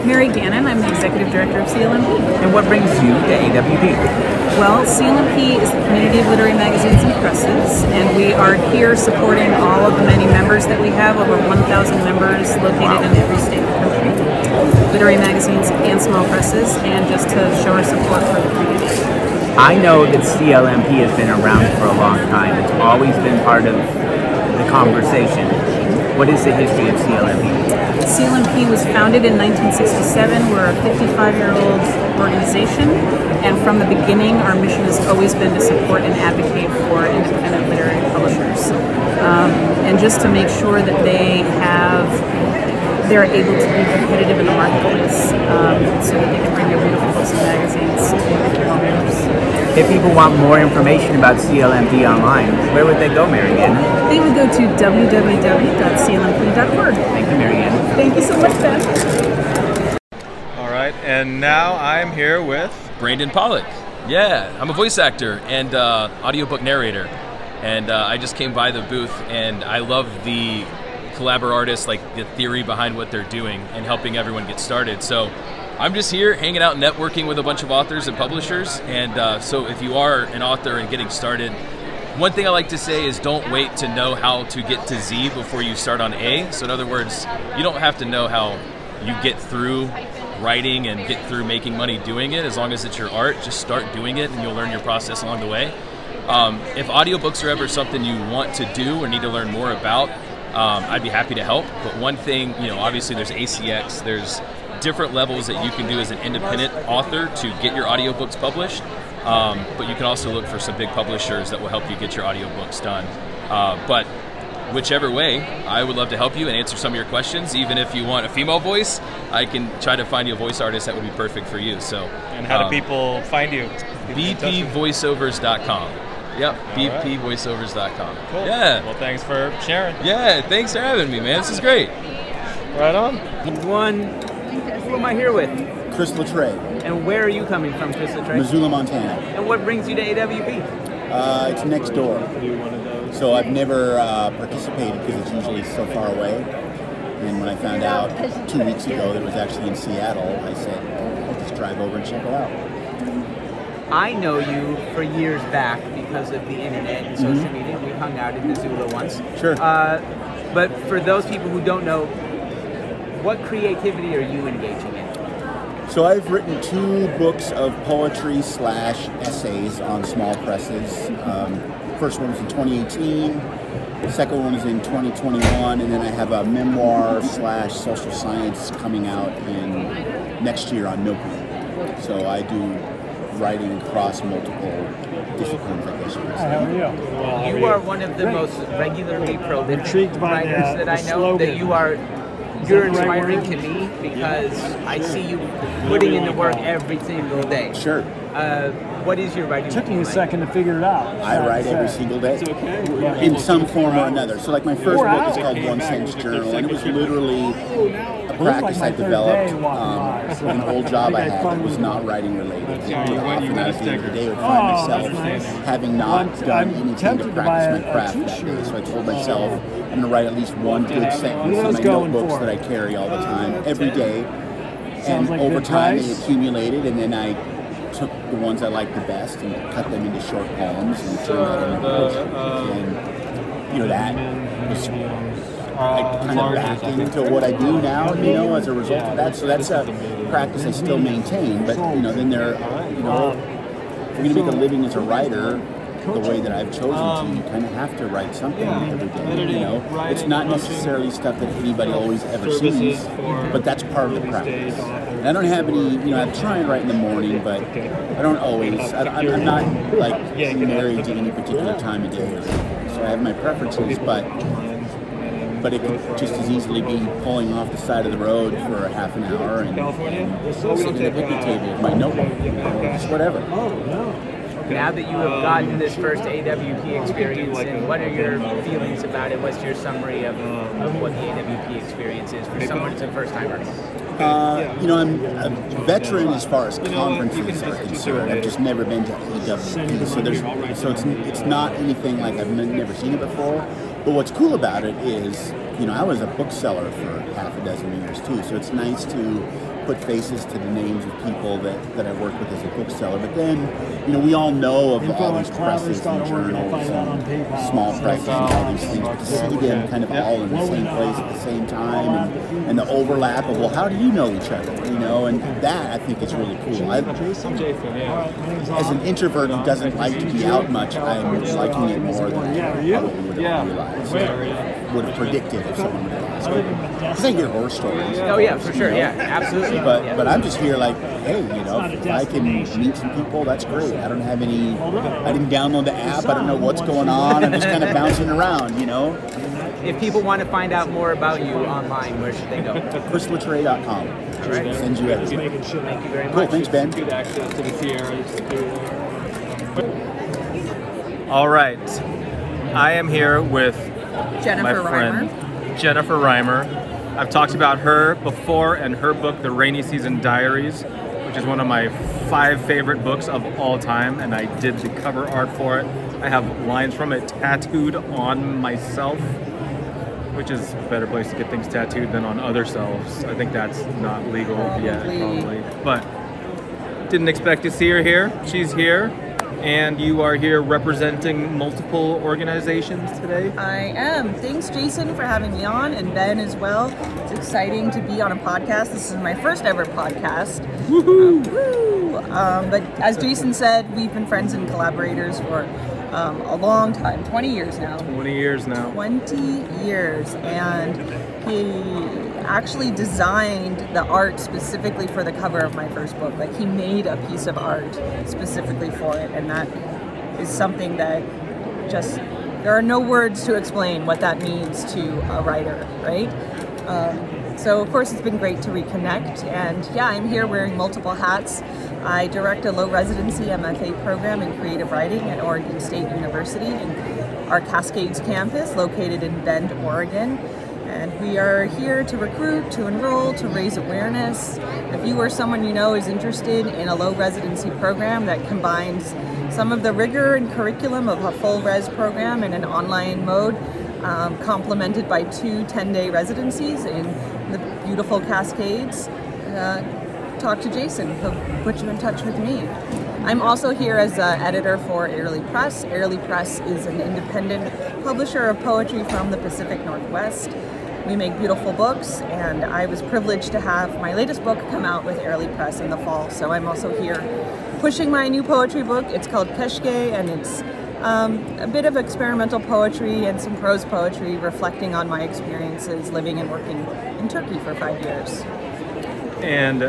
Mary Gannon, I'm the Executive Director of CLMP. And what brings you to AWP? Well, CLMP is the community of literary magazines and presses, and we are here supporting all of the many members that we have, over 1,000 members located in every state of the country, literary magazines and small presses, and just to show our support for the community. I know that CLMP has been around for a long time. It's always been part of the conversation. What is the history of CLMP? CLMP was founded in 1967. We're a 55-year-old organization, and from the beginning, our mission has always been to support and advocate for independent literary publishers, um, and just to make sure that they have they're able to be competitive in the marketplace, um, so that they can bring their beautiful books and magazines to more readers. If people want more information about CLMP online, where would they go, Marianne? They would go to www.clmp.org. Thank you, Marianne. Thank you so much, Ben. All right, and now I'm here with Brandon Pollock. Yeah, I'm a voice actor and uh, audiobook narrator. And uh, I just came by the booth and I love the Collaborist, like the theory behind what they're doing and helping everyone get started. So I'm just here hanging out, networking with a bunch of authors and publishers. And uh, so if you are an author and getting started, one thing I like to say is don't wait to know how to get to Z before you start on A. So in other words, you don't have to know how you get through writing and get through making money doing it as long as it's your art just start doing it and you'll learn your process along the way um, if audiobooks are ever something you want to do or need to learn more about um, i'd be happy to help but one thing you know obviously there's acx there's different levels that you can do as an independent author to get your audiobooks published um, but you can also look for some big publishers that will help you get your audiobooks done uh, but whichever way, I would love to help you and answer some of your questions. Even if you want a female voice, I can try to find you a voice artist that would be perfect for you. So, And how do um, people find you? bpvoiceovers.com. Yep, bpvoiceovers.com. Cool. Yeah. Well, thanks for sharing. Yeah, thanks for having me, man. This is great. Right on. One, who am I here with? Chris La Tray, And where are you coming from, Chris La Tray? Missoula, Montana. And what brings you to AWP? Uh, it's next door. So I've never uh, participated because it's usually so far away. And when I found out two weeks ago that it was actually in Seattle, I said, oh, I'll just drive over and check it out. I know you for years back because of the internet and social Mhm. media. We hung out in Missoula once. Sure. Uh, But for those people who don't know, what creativity are you engaging in? So I've written two books of poetry slash essays on small presses. Um, first one was in 2018. The second one is in 2021, and then I have a memoir slash social science coming out in next year on Noku. So I do writing across multiple disciplines, I guess you could say. You are one of the most regularly prolific Intrigued by writers the- that I the know. That you are, you're that the right inspiring to me because I see you putting in the work every single day. Sure. Uh, what is your writing? It Took me a second to figure it out. I write every single day in some form or another. So, like my first Four book is hours. called One-Sentence Journal, and it was literally a practice it's I like my third developed day um, by, so an old job I I had that was not writing related. Yeah, you often at the end of the day, would Oh, find that's myself nice. having not I'm- done I'm anything to tempted to practice my craft that day. So I told myself I'm going to write at least one good sentence in my going notebooks that I carry all the time, every day. And like over time, they accumulated, and then I took the ones I liked the best and cut them into short poems and turned that into poetry. And you know that was I kind of back into what I do now, you know, as a result of that. So that's a practice I still maintain. But you know, then there, you know, if you're gonna make a living as a writer, the way that I've chosen to, you kind of have to write something every day. You know, it's not necessarily stuff that anybody always ever sees, but that's part of the practice. And I don't have any, you know, I try and write in the morning, but I don't always. I, I'm I'm not like married to any particular time of day. So I have my preferences, but but it could just as easily be pulling off the side of the road for a half an hour and, and sitting at a picnic table with my notebook, know, just whatever. Now that you have gotten this first AWP experience, and what are your feelings about it? What's your summary of, of what the AWP experience is for someone who's a first timer? Uh, you know, I'm a veteran as far as conferences are concerned. I've just never been to AWP, so there's so it's it's not anything like I've never seen it before. But what's cool about it is, you know, I was a bookseller for half a dozen years too, so it's nice to put faces to the names of people that, that I worked with as a bookseller. But then, you know, we all know of all these presses and journals and small presses and all these things. But to see them kind of all in the same place at the same time and, and the overlap of, well, how do you know each other? You know, and that I think is really cool. I, as an introvert who doesn't like to be out much, I'm liking it more than I probably would have realized. Would have predicted if someone would have asked me. Because I hear horror stories. Oh, yeah, for you sure, know? yeah, absolutely. But Yeah. but I'm just here like, hey, you know, if I can meet some people, that's great. I don't have any. I didn't download the app. I don't know what's going on. I'm just kind of bouncing around, you know. If people want to find out more about you online, where should they go? ChrisLaTray.com. All right. Sends you everything. Thank you very much. Cool. Thanks, Ben. Good access to the All right. I am here with Jennifer my friend Jennifer Reimer. I've talked about her before and her book, The Rainy Season Diaries, which is one of my five favorite books of all time, and I did the cover art for it. I have lines from it tattooed on myself, which is a better place to get things tattooed than on other selves. I think that's not legal yet, Probably. probably. But didn't expect to see her here. She's here. And you are here representing multiple organizations today? I am. Thanks, Jason, for having me on, and Ben as well. It's exciting to be on a podcast. This is my first ever podcast. Woohoo! woo! Um, but as Jason said, we've been friends and collaborators for um, a long time 20 years now. 20 years now. 20 years. And he actually designed the art specifically for the cover of my first book. Like, he made a piece of art specifically for it. And that is something that just, there are no words to explain what that means to a writer, right? Um, so, of course, it's been great to reconnect. And yeah, I'm here wearing multiple hats. I direct a low residency MFA program in creative writing at Oregon State University in our Cascades campus located in Bend, Oregon. We are here to recruit, to enroll, to raise awareness. If you or someone you know is interested in a low residency program that combines some of the rigor and curriculum of a full res program in an online mode, um, complemented by two 10 day residencies in the beautiful Cascades, uh, talk to Jason. He'll put you in touch with me. I'm also here as an editor for Airlie Press. Airlie Press is an independent publisher of poetry from the Pacific Northwest. We make beautiful books, and I was privileged to have my latest book come out with Airlie Press in the fall. So I'm also here pushing my new poetry book. It's called Keshke, and it's um, a bit of experimental poetry and some prose poetry reflecting on my experiences living and working in Turkey for five years. And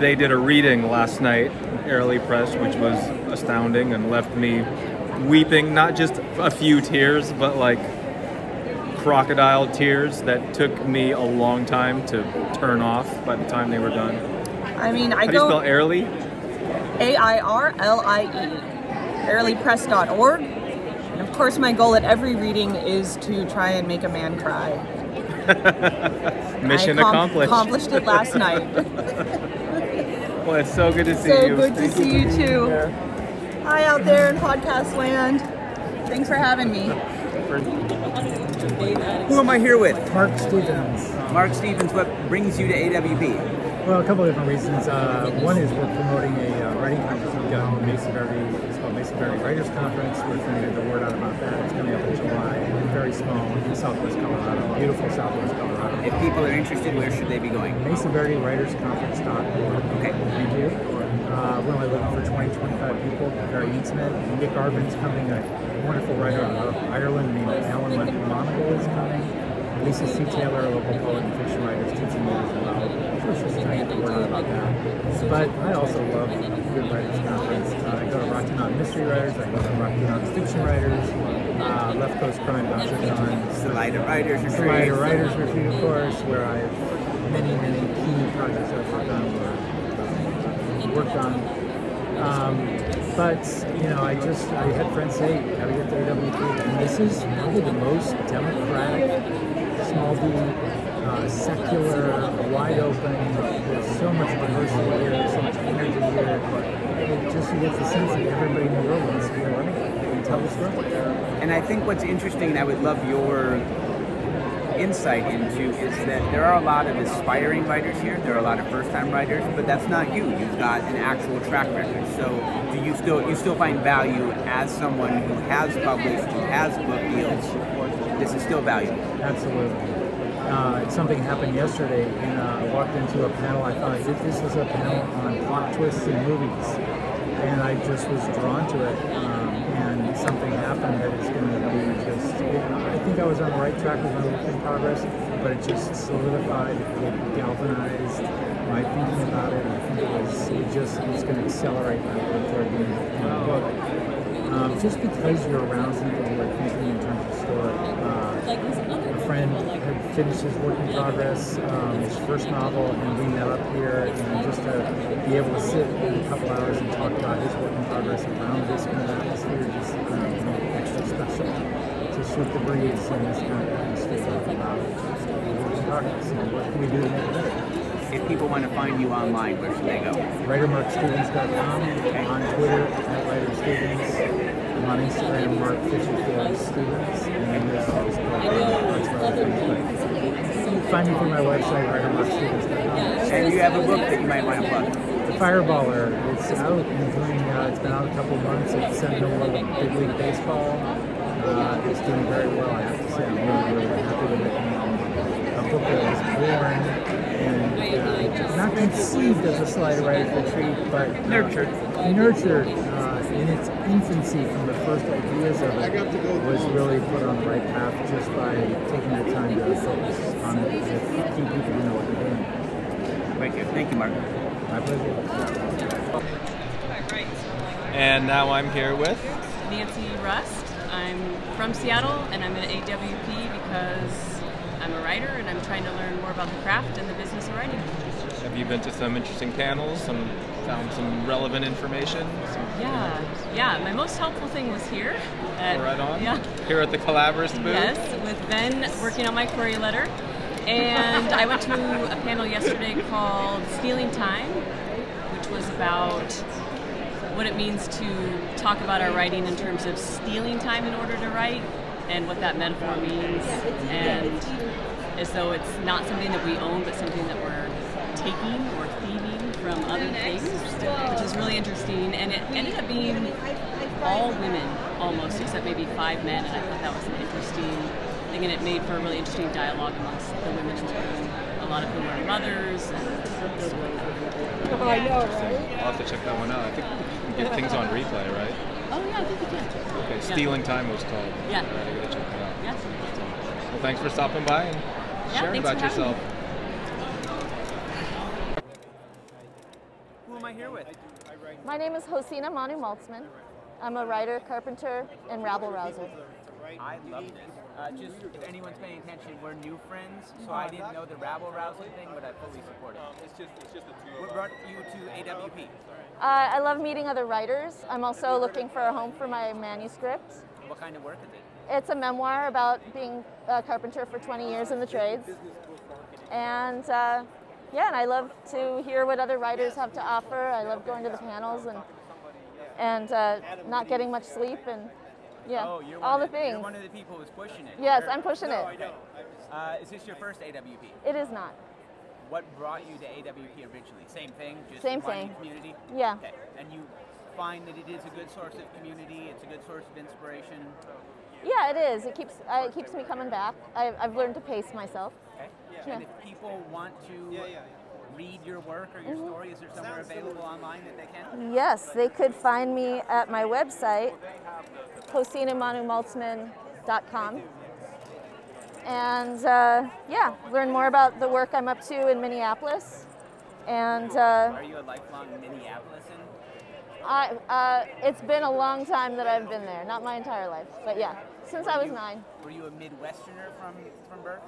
they did a reading last night, Airly Press, which was astounding and left me weeping, not just a few tears, but like crocodile tears that took me a long time to turn off by the time they were done. I mean, I How do you go spell Airlie? A I R L I E, airliepress.org. And of course, my goal at every reading is to try and make a man cry. Mission I com- accomplished. Accomplished it last night. well, it's so good to see so you. So good to see you being too. Hi out there in podcast land. Thanks for having me. Who am I here with? Mark Stevens. Mark Stevens, what brings you to AWP? Well, a couple of different reasons. Uh, one is we're promoting a uh, writing conference we've got in Mesa Verde. It's called Mesa Verde Writers Conference. We're trying to get the word out about that. It's coming up in July. Very small in Southwest Colorado. Beautiful Southwest Colorado. If people are interested, where should they be going? Mesa Verde Writers Conference.org. Okay. Thank you. Uh, we're only looking for 20, 25 people. Very intimate. Nick Arvin's coming, a wonderful writer out of Ireland named Alan Monagle is coming. Lisa C. Taylor, a local poet and fiction writer, is teaching me as well. So she's trying to get the word out about that. But I also love Good Writers Conference. Uh, I go to Rocky Mountain Mystery Writers, I go to Rocky Mountain Fiction Writers, uh, Left Coast Crime Doctor John. Salida Writers Retreat. Salida Writers Retreat, of course, where I have many, many key projects I've worked on or worked on. Um, but you know, I just I had friends say, "Gotta get to AWP," and this is probably the most democratic, small D, uh, secular, wide open. There's so much diversity here, so much energy here. It just you get the sense that everybody in the world wants to be writer and tell the story. And I think what's interesting, and I would love your insight into, is that there are a lot of aspiring writers here. There are a lot of first-time writers, but that's not you. You've got an actual track record. So, do you still you still find value as someone who has published, who has book deals? This is still valuable. Absolutely. Uh, something happened yesterday, and uh, I walked into a panel. I thought this was a panel on plot twists in movies, and I just was drawn to it. Um, and something happened that is going to think I was on the right track with my work in progress, but it just solidified, it galvanized my thinking about it. I think it was it just it's going to accelerate my work toward the end of the book. Um, just because you're around people who are thinking in terms of story. Uh, a friend had finished his work in progress, um, his first novel, and we met up here, and just to be able to sit in a couple hours and talk about his work in progress around this kind of atmosphere just uh, made it extra special to shoot the breeze in this kind of atmosphere about work in progress and what can we do to make it better. If people want to find you online, where should they go? WriterMarkStevens.com, on Twitter at WriterStevens, I'm on Instagram, Mark54Stevens, and Facebook, that's where I think. Find me through my website, WriterMarkStevens.com. And you have a book that you might want to plug. The Fireballer, it's out and doing, uh, it's been out a couple months, it's Sentinel Big League Baseball. Uh, it's doing very well, I have to say, I'm really, really happy with it. Um, a book that was born and uh, not conceived as a Salida Writer's Retreat, but uh, nurtured. Nurtured uh, in its infancy from the first ideas of it was really put on the right path just by taking the time to focus on it with key people who know what they're doing. Thank you. Thank you, Mark. My pleasure. And now I'm here with Nancy Rust. I'm from Seattle and I'm at AWP because I'm a writer and I'm trying to learn more about the craft and the business of writing. Have you been to some interesting panels? Some found some relevant information? Some Yeah, yeah. My most helpful thing was here. At, right on. Yeah. Here at the Collaborist booth. Yes, with Ben working on my query letter. And I went to a panel yesterday called Stealing Time, which was about what it means to talk about our writing in terms of stealing time in order to write and what that metaphor means. And as though it's not something that we own, but something that we're taking or thieving from other things, which is really interesting. And it ended up being all women almost, except maybe five men, and I thought that was an interesting thing, and it made for a really interesting dialogue amongst the women in the room, lot of whom are mothers. And Oh, I know, right? I'll have to check that one out. I think you can get things on replay, right? Oh yeah, I think you can. Okay, Yeah. Stealing Time was called. Yeah. All right, I gotta check that out. Yeah. Well, thanks for stopping by and Yeah, sharing about for having yourself. Who am I here with? My name is Hosina Manu Maltzman. I'm a writer, carpenter, and rabble rouser. I love this. Uh, just if anyone's paying attention, we're new friends, so I didn't know the rabble rousing thing, but I fully support it. It's just, it's just a What brought you to AWP? Uh, I love meeting other writers. I'm also looking for a home for my manuscript. What kind of work is it? It's a memoir about being a carpenter for 20 years in the trades. And uh, yeah, and I love to hear what other writers have to offer. I love going to the panels and and uh, not getting much sleep and yeah, oh, you're all the of, things. You're one of the people who's pushing it. Yes, You're- I'm pushing No, it. I know. Uh, is this your first AWP? It is not. What brought you to AWP originally? Same thing? Just Same finding thing. community? Yeah. Okay. And you find that it is a good source of community, it's a good source of inspiration. Yeah, it is. It keeps uh, it keeps me coming back. I, I've learned to pace myself. Okay. Yeah. And if people want to read your work or your Mhm. story, is there somewhere available online that they can? Yes, they could find me at my website, hosinamanumaltzman.com. And uh, yeah, learn more about the work I'm up to in Minneapolis. And uh, Are you a lifelong Minneapolisan? I, uh, it's been a long time that I've been there, not my entire life, but yeah, since I was you- nine. Were you a Midwesterner from, from birth?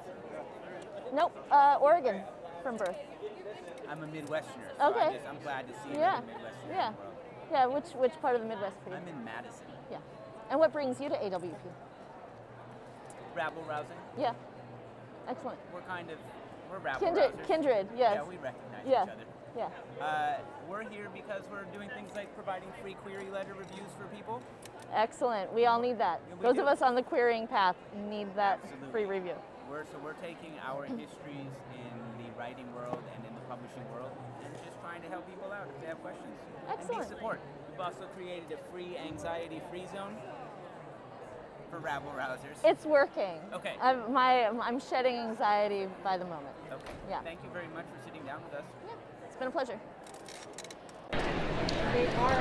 Nope, uh, Oregon from birth. I'm a Midwesterner. So Okay. I'm, just, I'm glad to see you. Yeah, Midwesterner. yeah, yeah. Which which part of the Midwest for you? I'm in Madison. Yeah. And what brings you to AWP? Rabble rousing. Yeah. Excellent. We're kind of we're rabble Kindred, rousers. kindred, yes. Yeah, we recognize Yeah. each other. Yeah. Uh, we're here because we're doing things like providing free query letter reviews for people. Excellent. We all need that. Yeah, Those do. of us on the querying path need that Absolutely. free review. We're so we're taking our histories in the writing world and in publishing world, and just trying to help people out if they have questions. And Excellent. be support. We've also created a free anxiety-free zone for rabble rousers. It's working. Okay. I'm, my, I'm shedding anxiety by the moment. Okay. Yeah. Thank you very much for sitting down with us. Yeah, It's been a pleasure.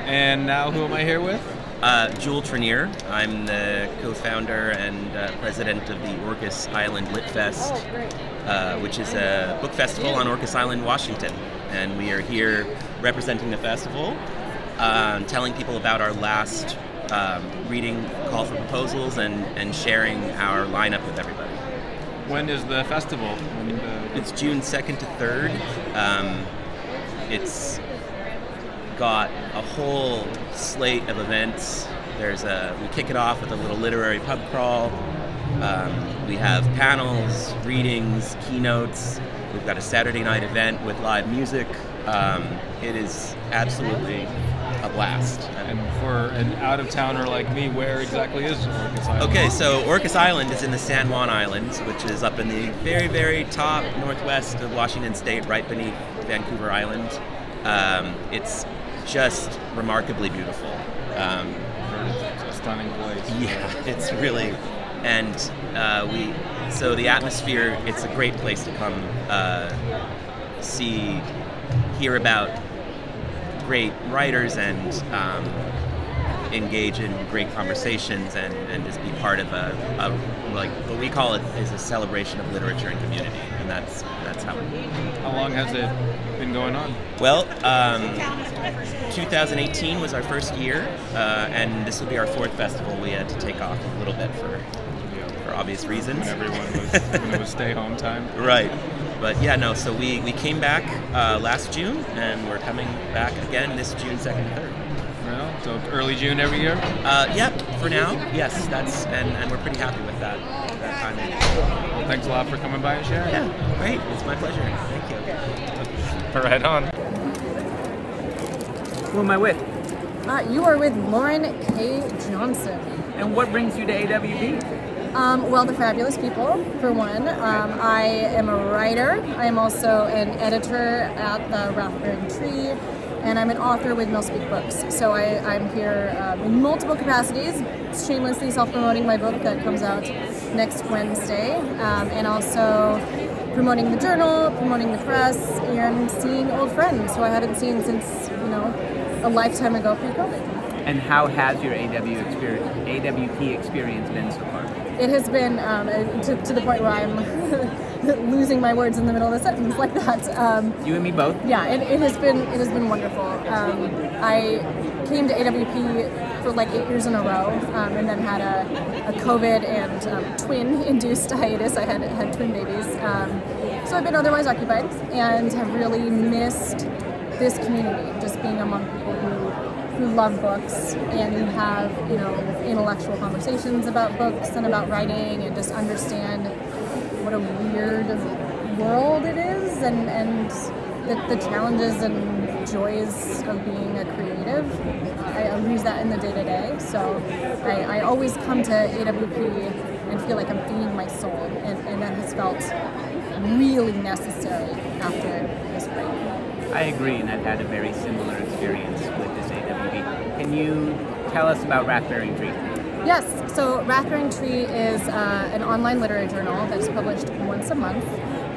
And now, who am I here with? Uh, Jewel Trenier. I'm the co-founder and uh, president of the Orcas Island Lit Fest, uh, which is a book festival on Orcas Island, Washington. And we are here representing the festival, um, telling people about our last um, reading call for proposals and, and sharing our lineup with everybody. When is the festival? When It's June 2nd to 3rd. Um, it's got a whole slate of events. There's a we kick it off with a little literary pub crawl. Um, we have panels, readings, keynotes. We've got a Saturday night event with live music. Um, it is absolutely a blast. And for an out of towner like me, where exactly is Orcas Island? Okay, so Orcas Island is in the San Juan Islands, which is up in the very, very top northwest of Washington State, right beneath Vancouver Island. Um, it's just remarkably beautiful. Um, stunning place. Yeah, it's really, and uh, we. So the atmosphere, it's a great place to come uh, see, hear about great writers and um, engage in great conversations and, and just be part of a, a like what we call it is a celebration of literature and community and that's that's how How long has it been going on? well um, 2018 was our first year uh, and this will be our fourth festival we had to take off a little bit for for obvious reasons When everyone was when it was stay home time. right but yeah no so we, we came back uh, last june and we're coming back again this june 2nd and 3rd Well, so early June every year. uh, yep for now yes that's and, and we're pretty happy with that that timing Well, thanks a lot for coming by and sharing. yeah great it's my pleasure thank you Right on. Who am I with? Uh, you are with Lauren K. Johnson. And what brings you to AWP? Um, well, the fabulous people, for one. Um, I am a writer. I am also an editor at the Wrath-Bearing Tree, and I'm an author with Millspeak Books. So I, I'm here um, in multiple capacities, shamelessly self-promoting my book that comes out next Wednesday, um, and also promoting the journal, promoting the press, and seeing old friends who I haven't seen since you know a lifetime ago pre-COVID. And how has your AW experience, AWP experience been so far? It has been um, to, to the point where I'm losing my words in the middle of a sentence like that. Um, You and me both. yeah, it, it has been it has been wonderful. Um, I came to AWP for like eight years in a row, um, and then had a, a COVID and um, twin-induced hiatus. I had had twin babies, um, so I've been otherwise occupied and have really missed this community, just being among people who who love books and who have you know intellectual conversations about books and about writing and just understand what a weird world it is and, and the, the challenges and joys of being a creative. I, I lose that in the day to day. So I, I always come to AWP and feel like I'm feeding my soul, and, and that has felt really necessary after this break. I agree, and I've had a very similar experience with this AWP. Can you tell us about Wrath-Bearing Tree? Yes, so Wrath-Bearing Tree is uh, an online literary journal that's published once a month.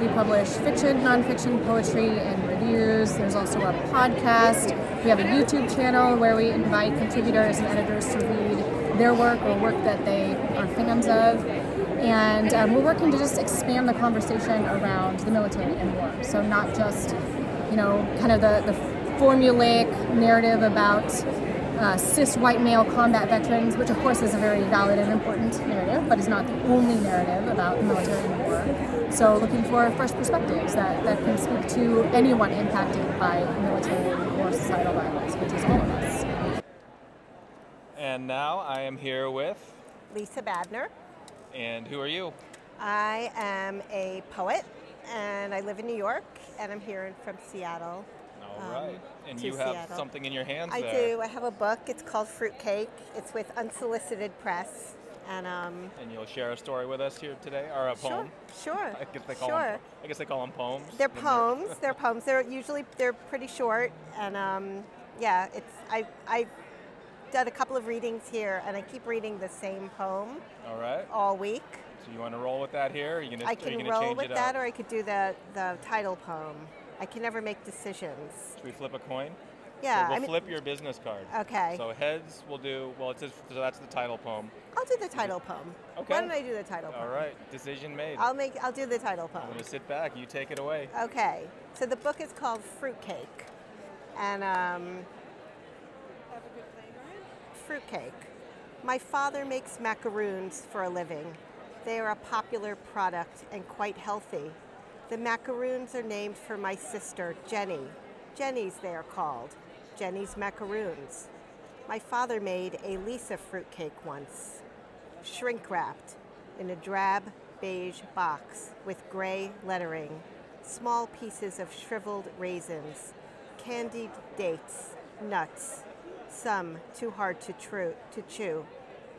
We publish fiction, nonfiction, poetry, and reviews. There's also a podcast. We have a YouTube channel where we invite contributors and editors to read their work or work that they are fans of. And um, we're working to just expand the conversation around the military and war. So not just, you know, kind of the, the formulaic narrative about uh, cis white male combat veterans, which of course is a very valid and important narrative, but is not the only narrative about the military and war. So looking for fresh perspectives that, that can speak to anyone impacted by military or societal violence, which is all of us. And now I am here with, Lisa Badner. and who are you? I am a poet and I live in New York and I'm here from Seattle. All um, right. And you have Seattle. something in your hands I there. do. I have a book. It's called Fruitcake. It's with Unsolicited Press. And um, And you'll share a story with us here today, or a poem. sure, I guess they call sure. them. I guess they call them poems. they're poems. They're poems. They're usually they're pretty short. And um, yeah, it's I I've done a couple of readings here, and I keep reading the same poem All right. all week. So you want to roll with that here? Are you gonna, I can gonna roll with that, up? or I could do the the title poem. I can never make decisions. Should we flip a coin? Yeah, So we'll I mean- flip your business card. Okay. So heads, we'll do. Well, it says so that's the title poem. I'll do the title poem. Okay. Why don't I do the title poem? All right. Decision made. I'll make. I'll do the title poem. I'm gonna sit back. You take it away. Okay. So the book is called Fruitcake, and um, fruitcake. My father makes macaroons for a living. They are a popular product and quite healthy. The macaroons are named for my sister, Jenny. Jenny's they are called. Jenny's macaroons. My father made a Lisa fruitcake once, shrink wrapped in a drab beige box with gray lettering, small pieces of shriveled raisins, candied dates, nuts, some too hard to, tru- to chew.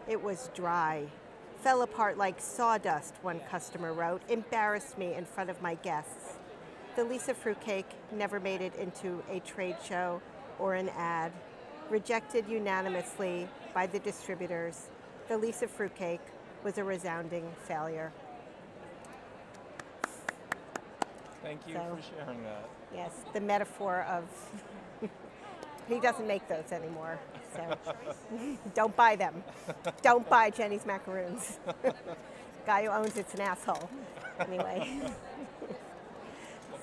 It was dry. Fell apart like sawdust, one customer wrote, embarrassed me in front of my guests. The Lisa fruitcake never made it into a trade show or an ad. Rejected unanimously by the distributors, the Lisa fruitcake was a resounding failure. Thank you So- for sharing that. Yes, the metaphor of he doesn't make those anymore. So don't buy them. Don't buy Jenny's macaroons. Guy who owns it's an asshole. Anyway.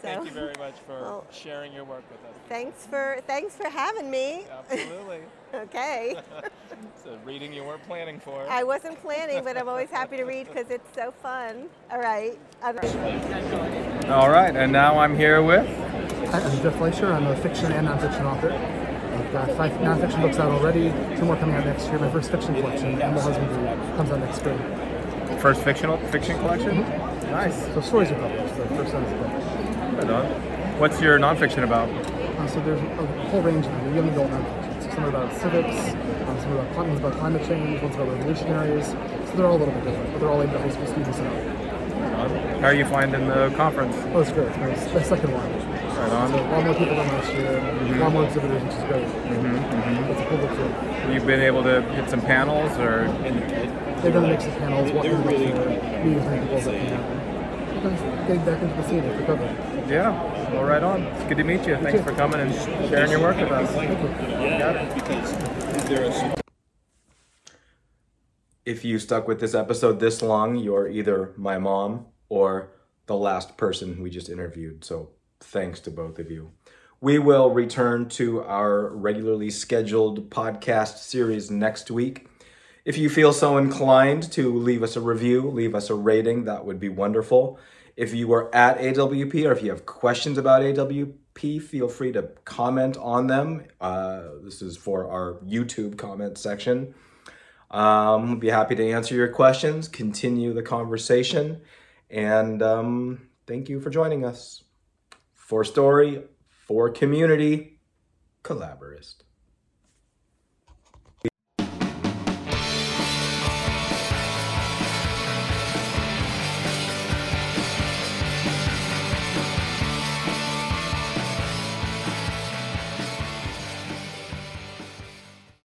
Well, thank you very much for Well, sharing your work with us. Thanks for thanks for having me. Absolutely. okay. it's a reading you weren't planning for. I wasn't planning, but I'm always happy to read because it's so fun. All right. I'm- All right, and now I'm here with. Hi, I'm Jeff Fleischer. I'm a fiction and nonfiction author. I've got five nonfiction books out already, two more coming out next year. My first fiction collection, Animal Husbandry, comes out next spring. First fictional fiction collection? Mm-hmm. Nice. So stories are published, the first one is book. What's your nonfiction about? Uh, so there's a whole range of them, young adult nonfiction. So some are about civics, um, some are about, clim- one's about climate change, one's about revolutionaries, So they're all a little bit different, but they're all aimed at high school students up. How are you finding the conference? Oh, it's great. It's the second one. Right on. So a lot more people than last year, a lot more exhibitors, which is great. Mm-hmm, It's a cool book too. You've been able to hit some panels, or They're going to mix the panels, what they're really meet as many people they can. Because Getting back into the scene after COVID. Yeah. Well, right on. It's good to meet you. Thanks for coming and sharing your work with us. Yeah. If you stuck with this episode this long, you're either my mom or the last person we just interviewed. So thanks to both of you. We will return to our regularly scheduled podcast series next week. If you feel so inclined to leave us a review, leave us a rating, that would be wonderful. If you are at AWP or if you have questions about AWP, feel free to comment on them. Uh, this is for our YouTube comment section. Um, be happy to answer your questions, continue the conversation, and um, thank you for joining us. For story, for community, collaborist.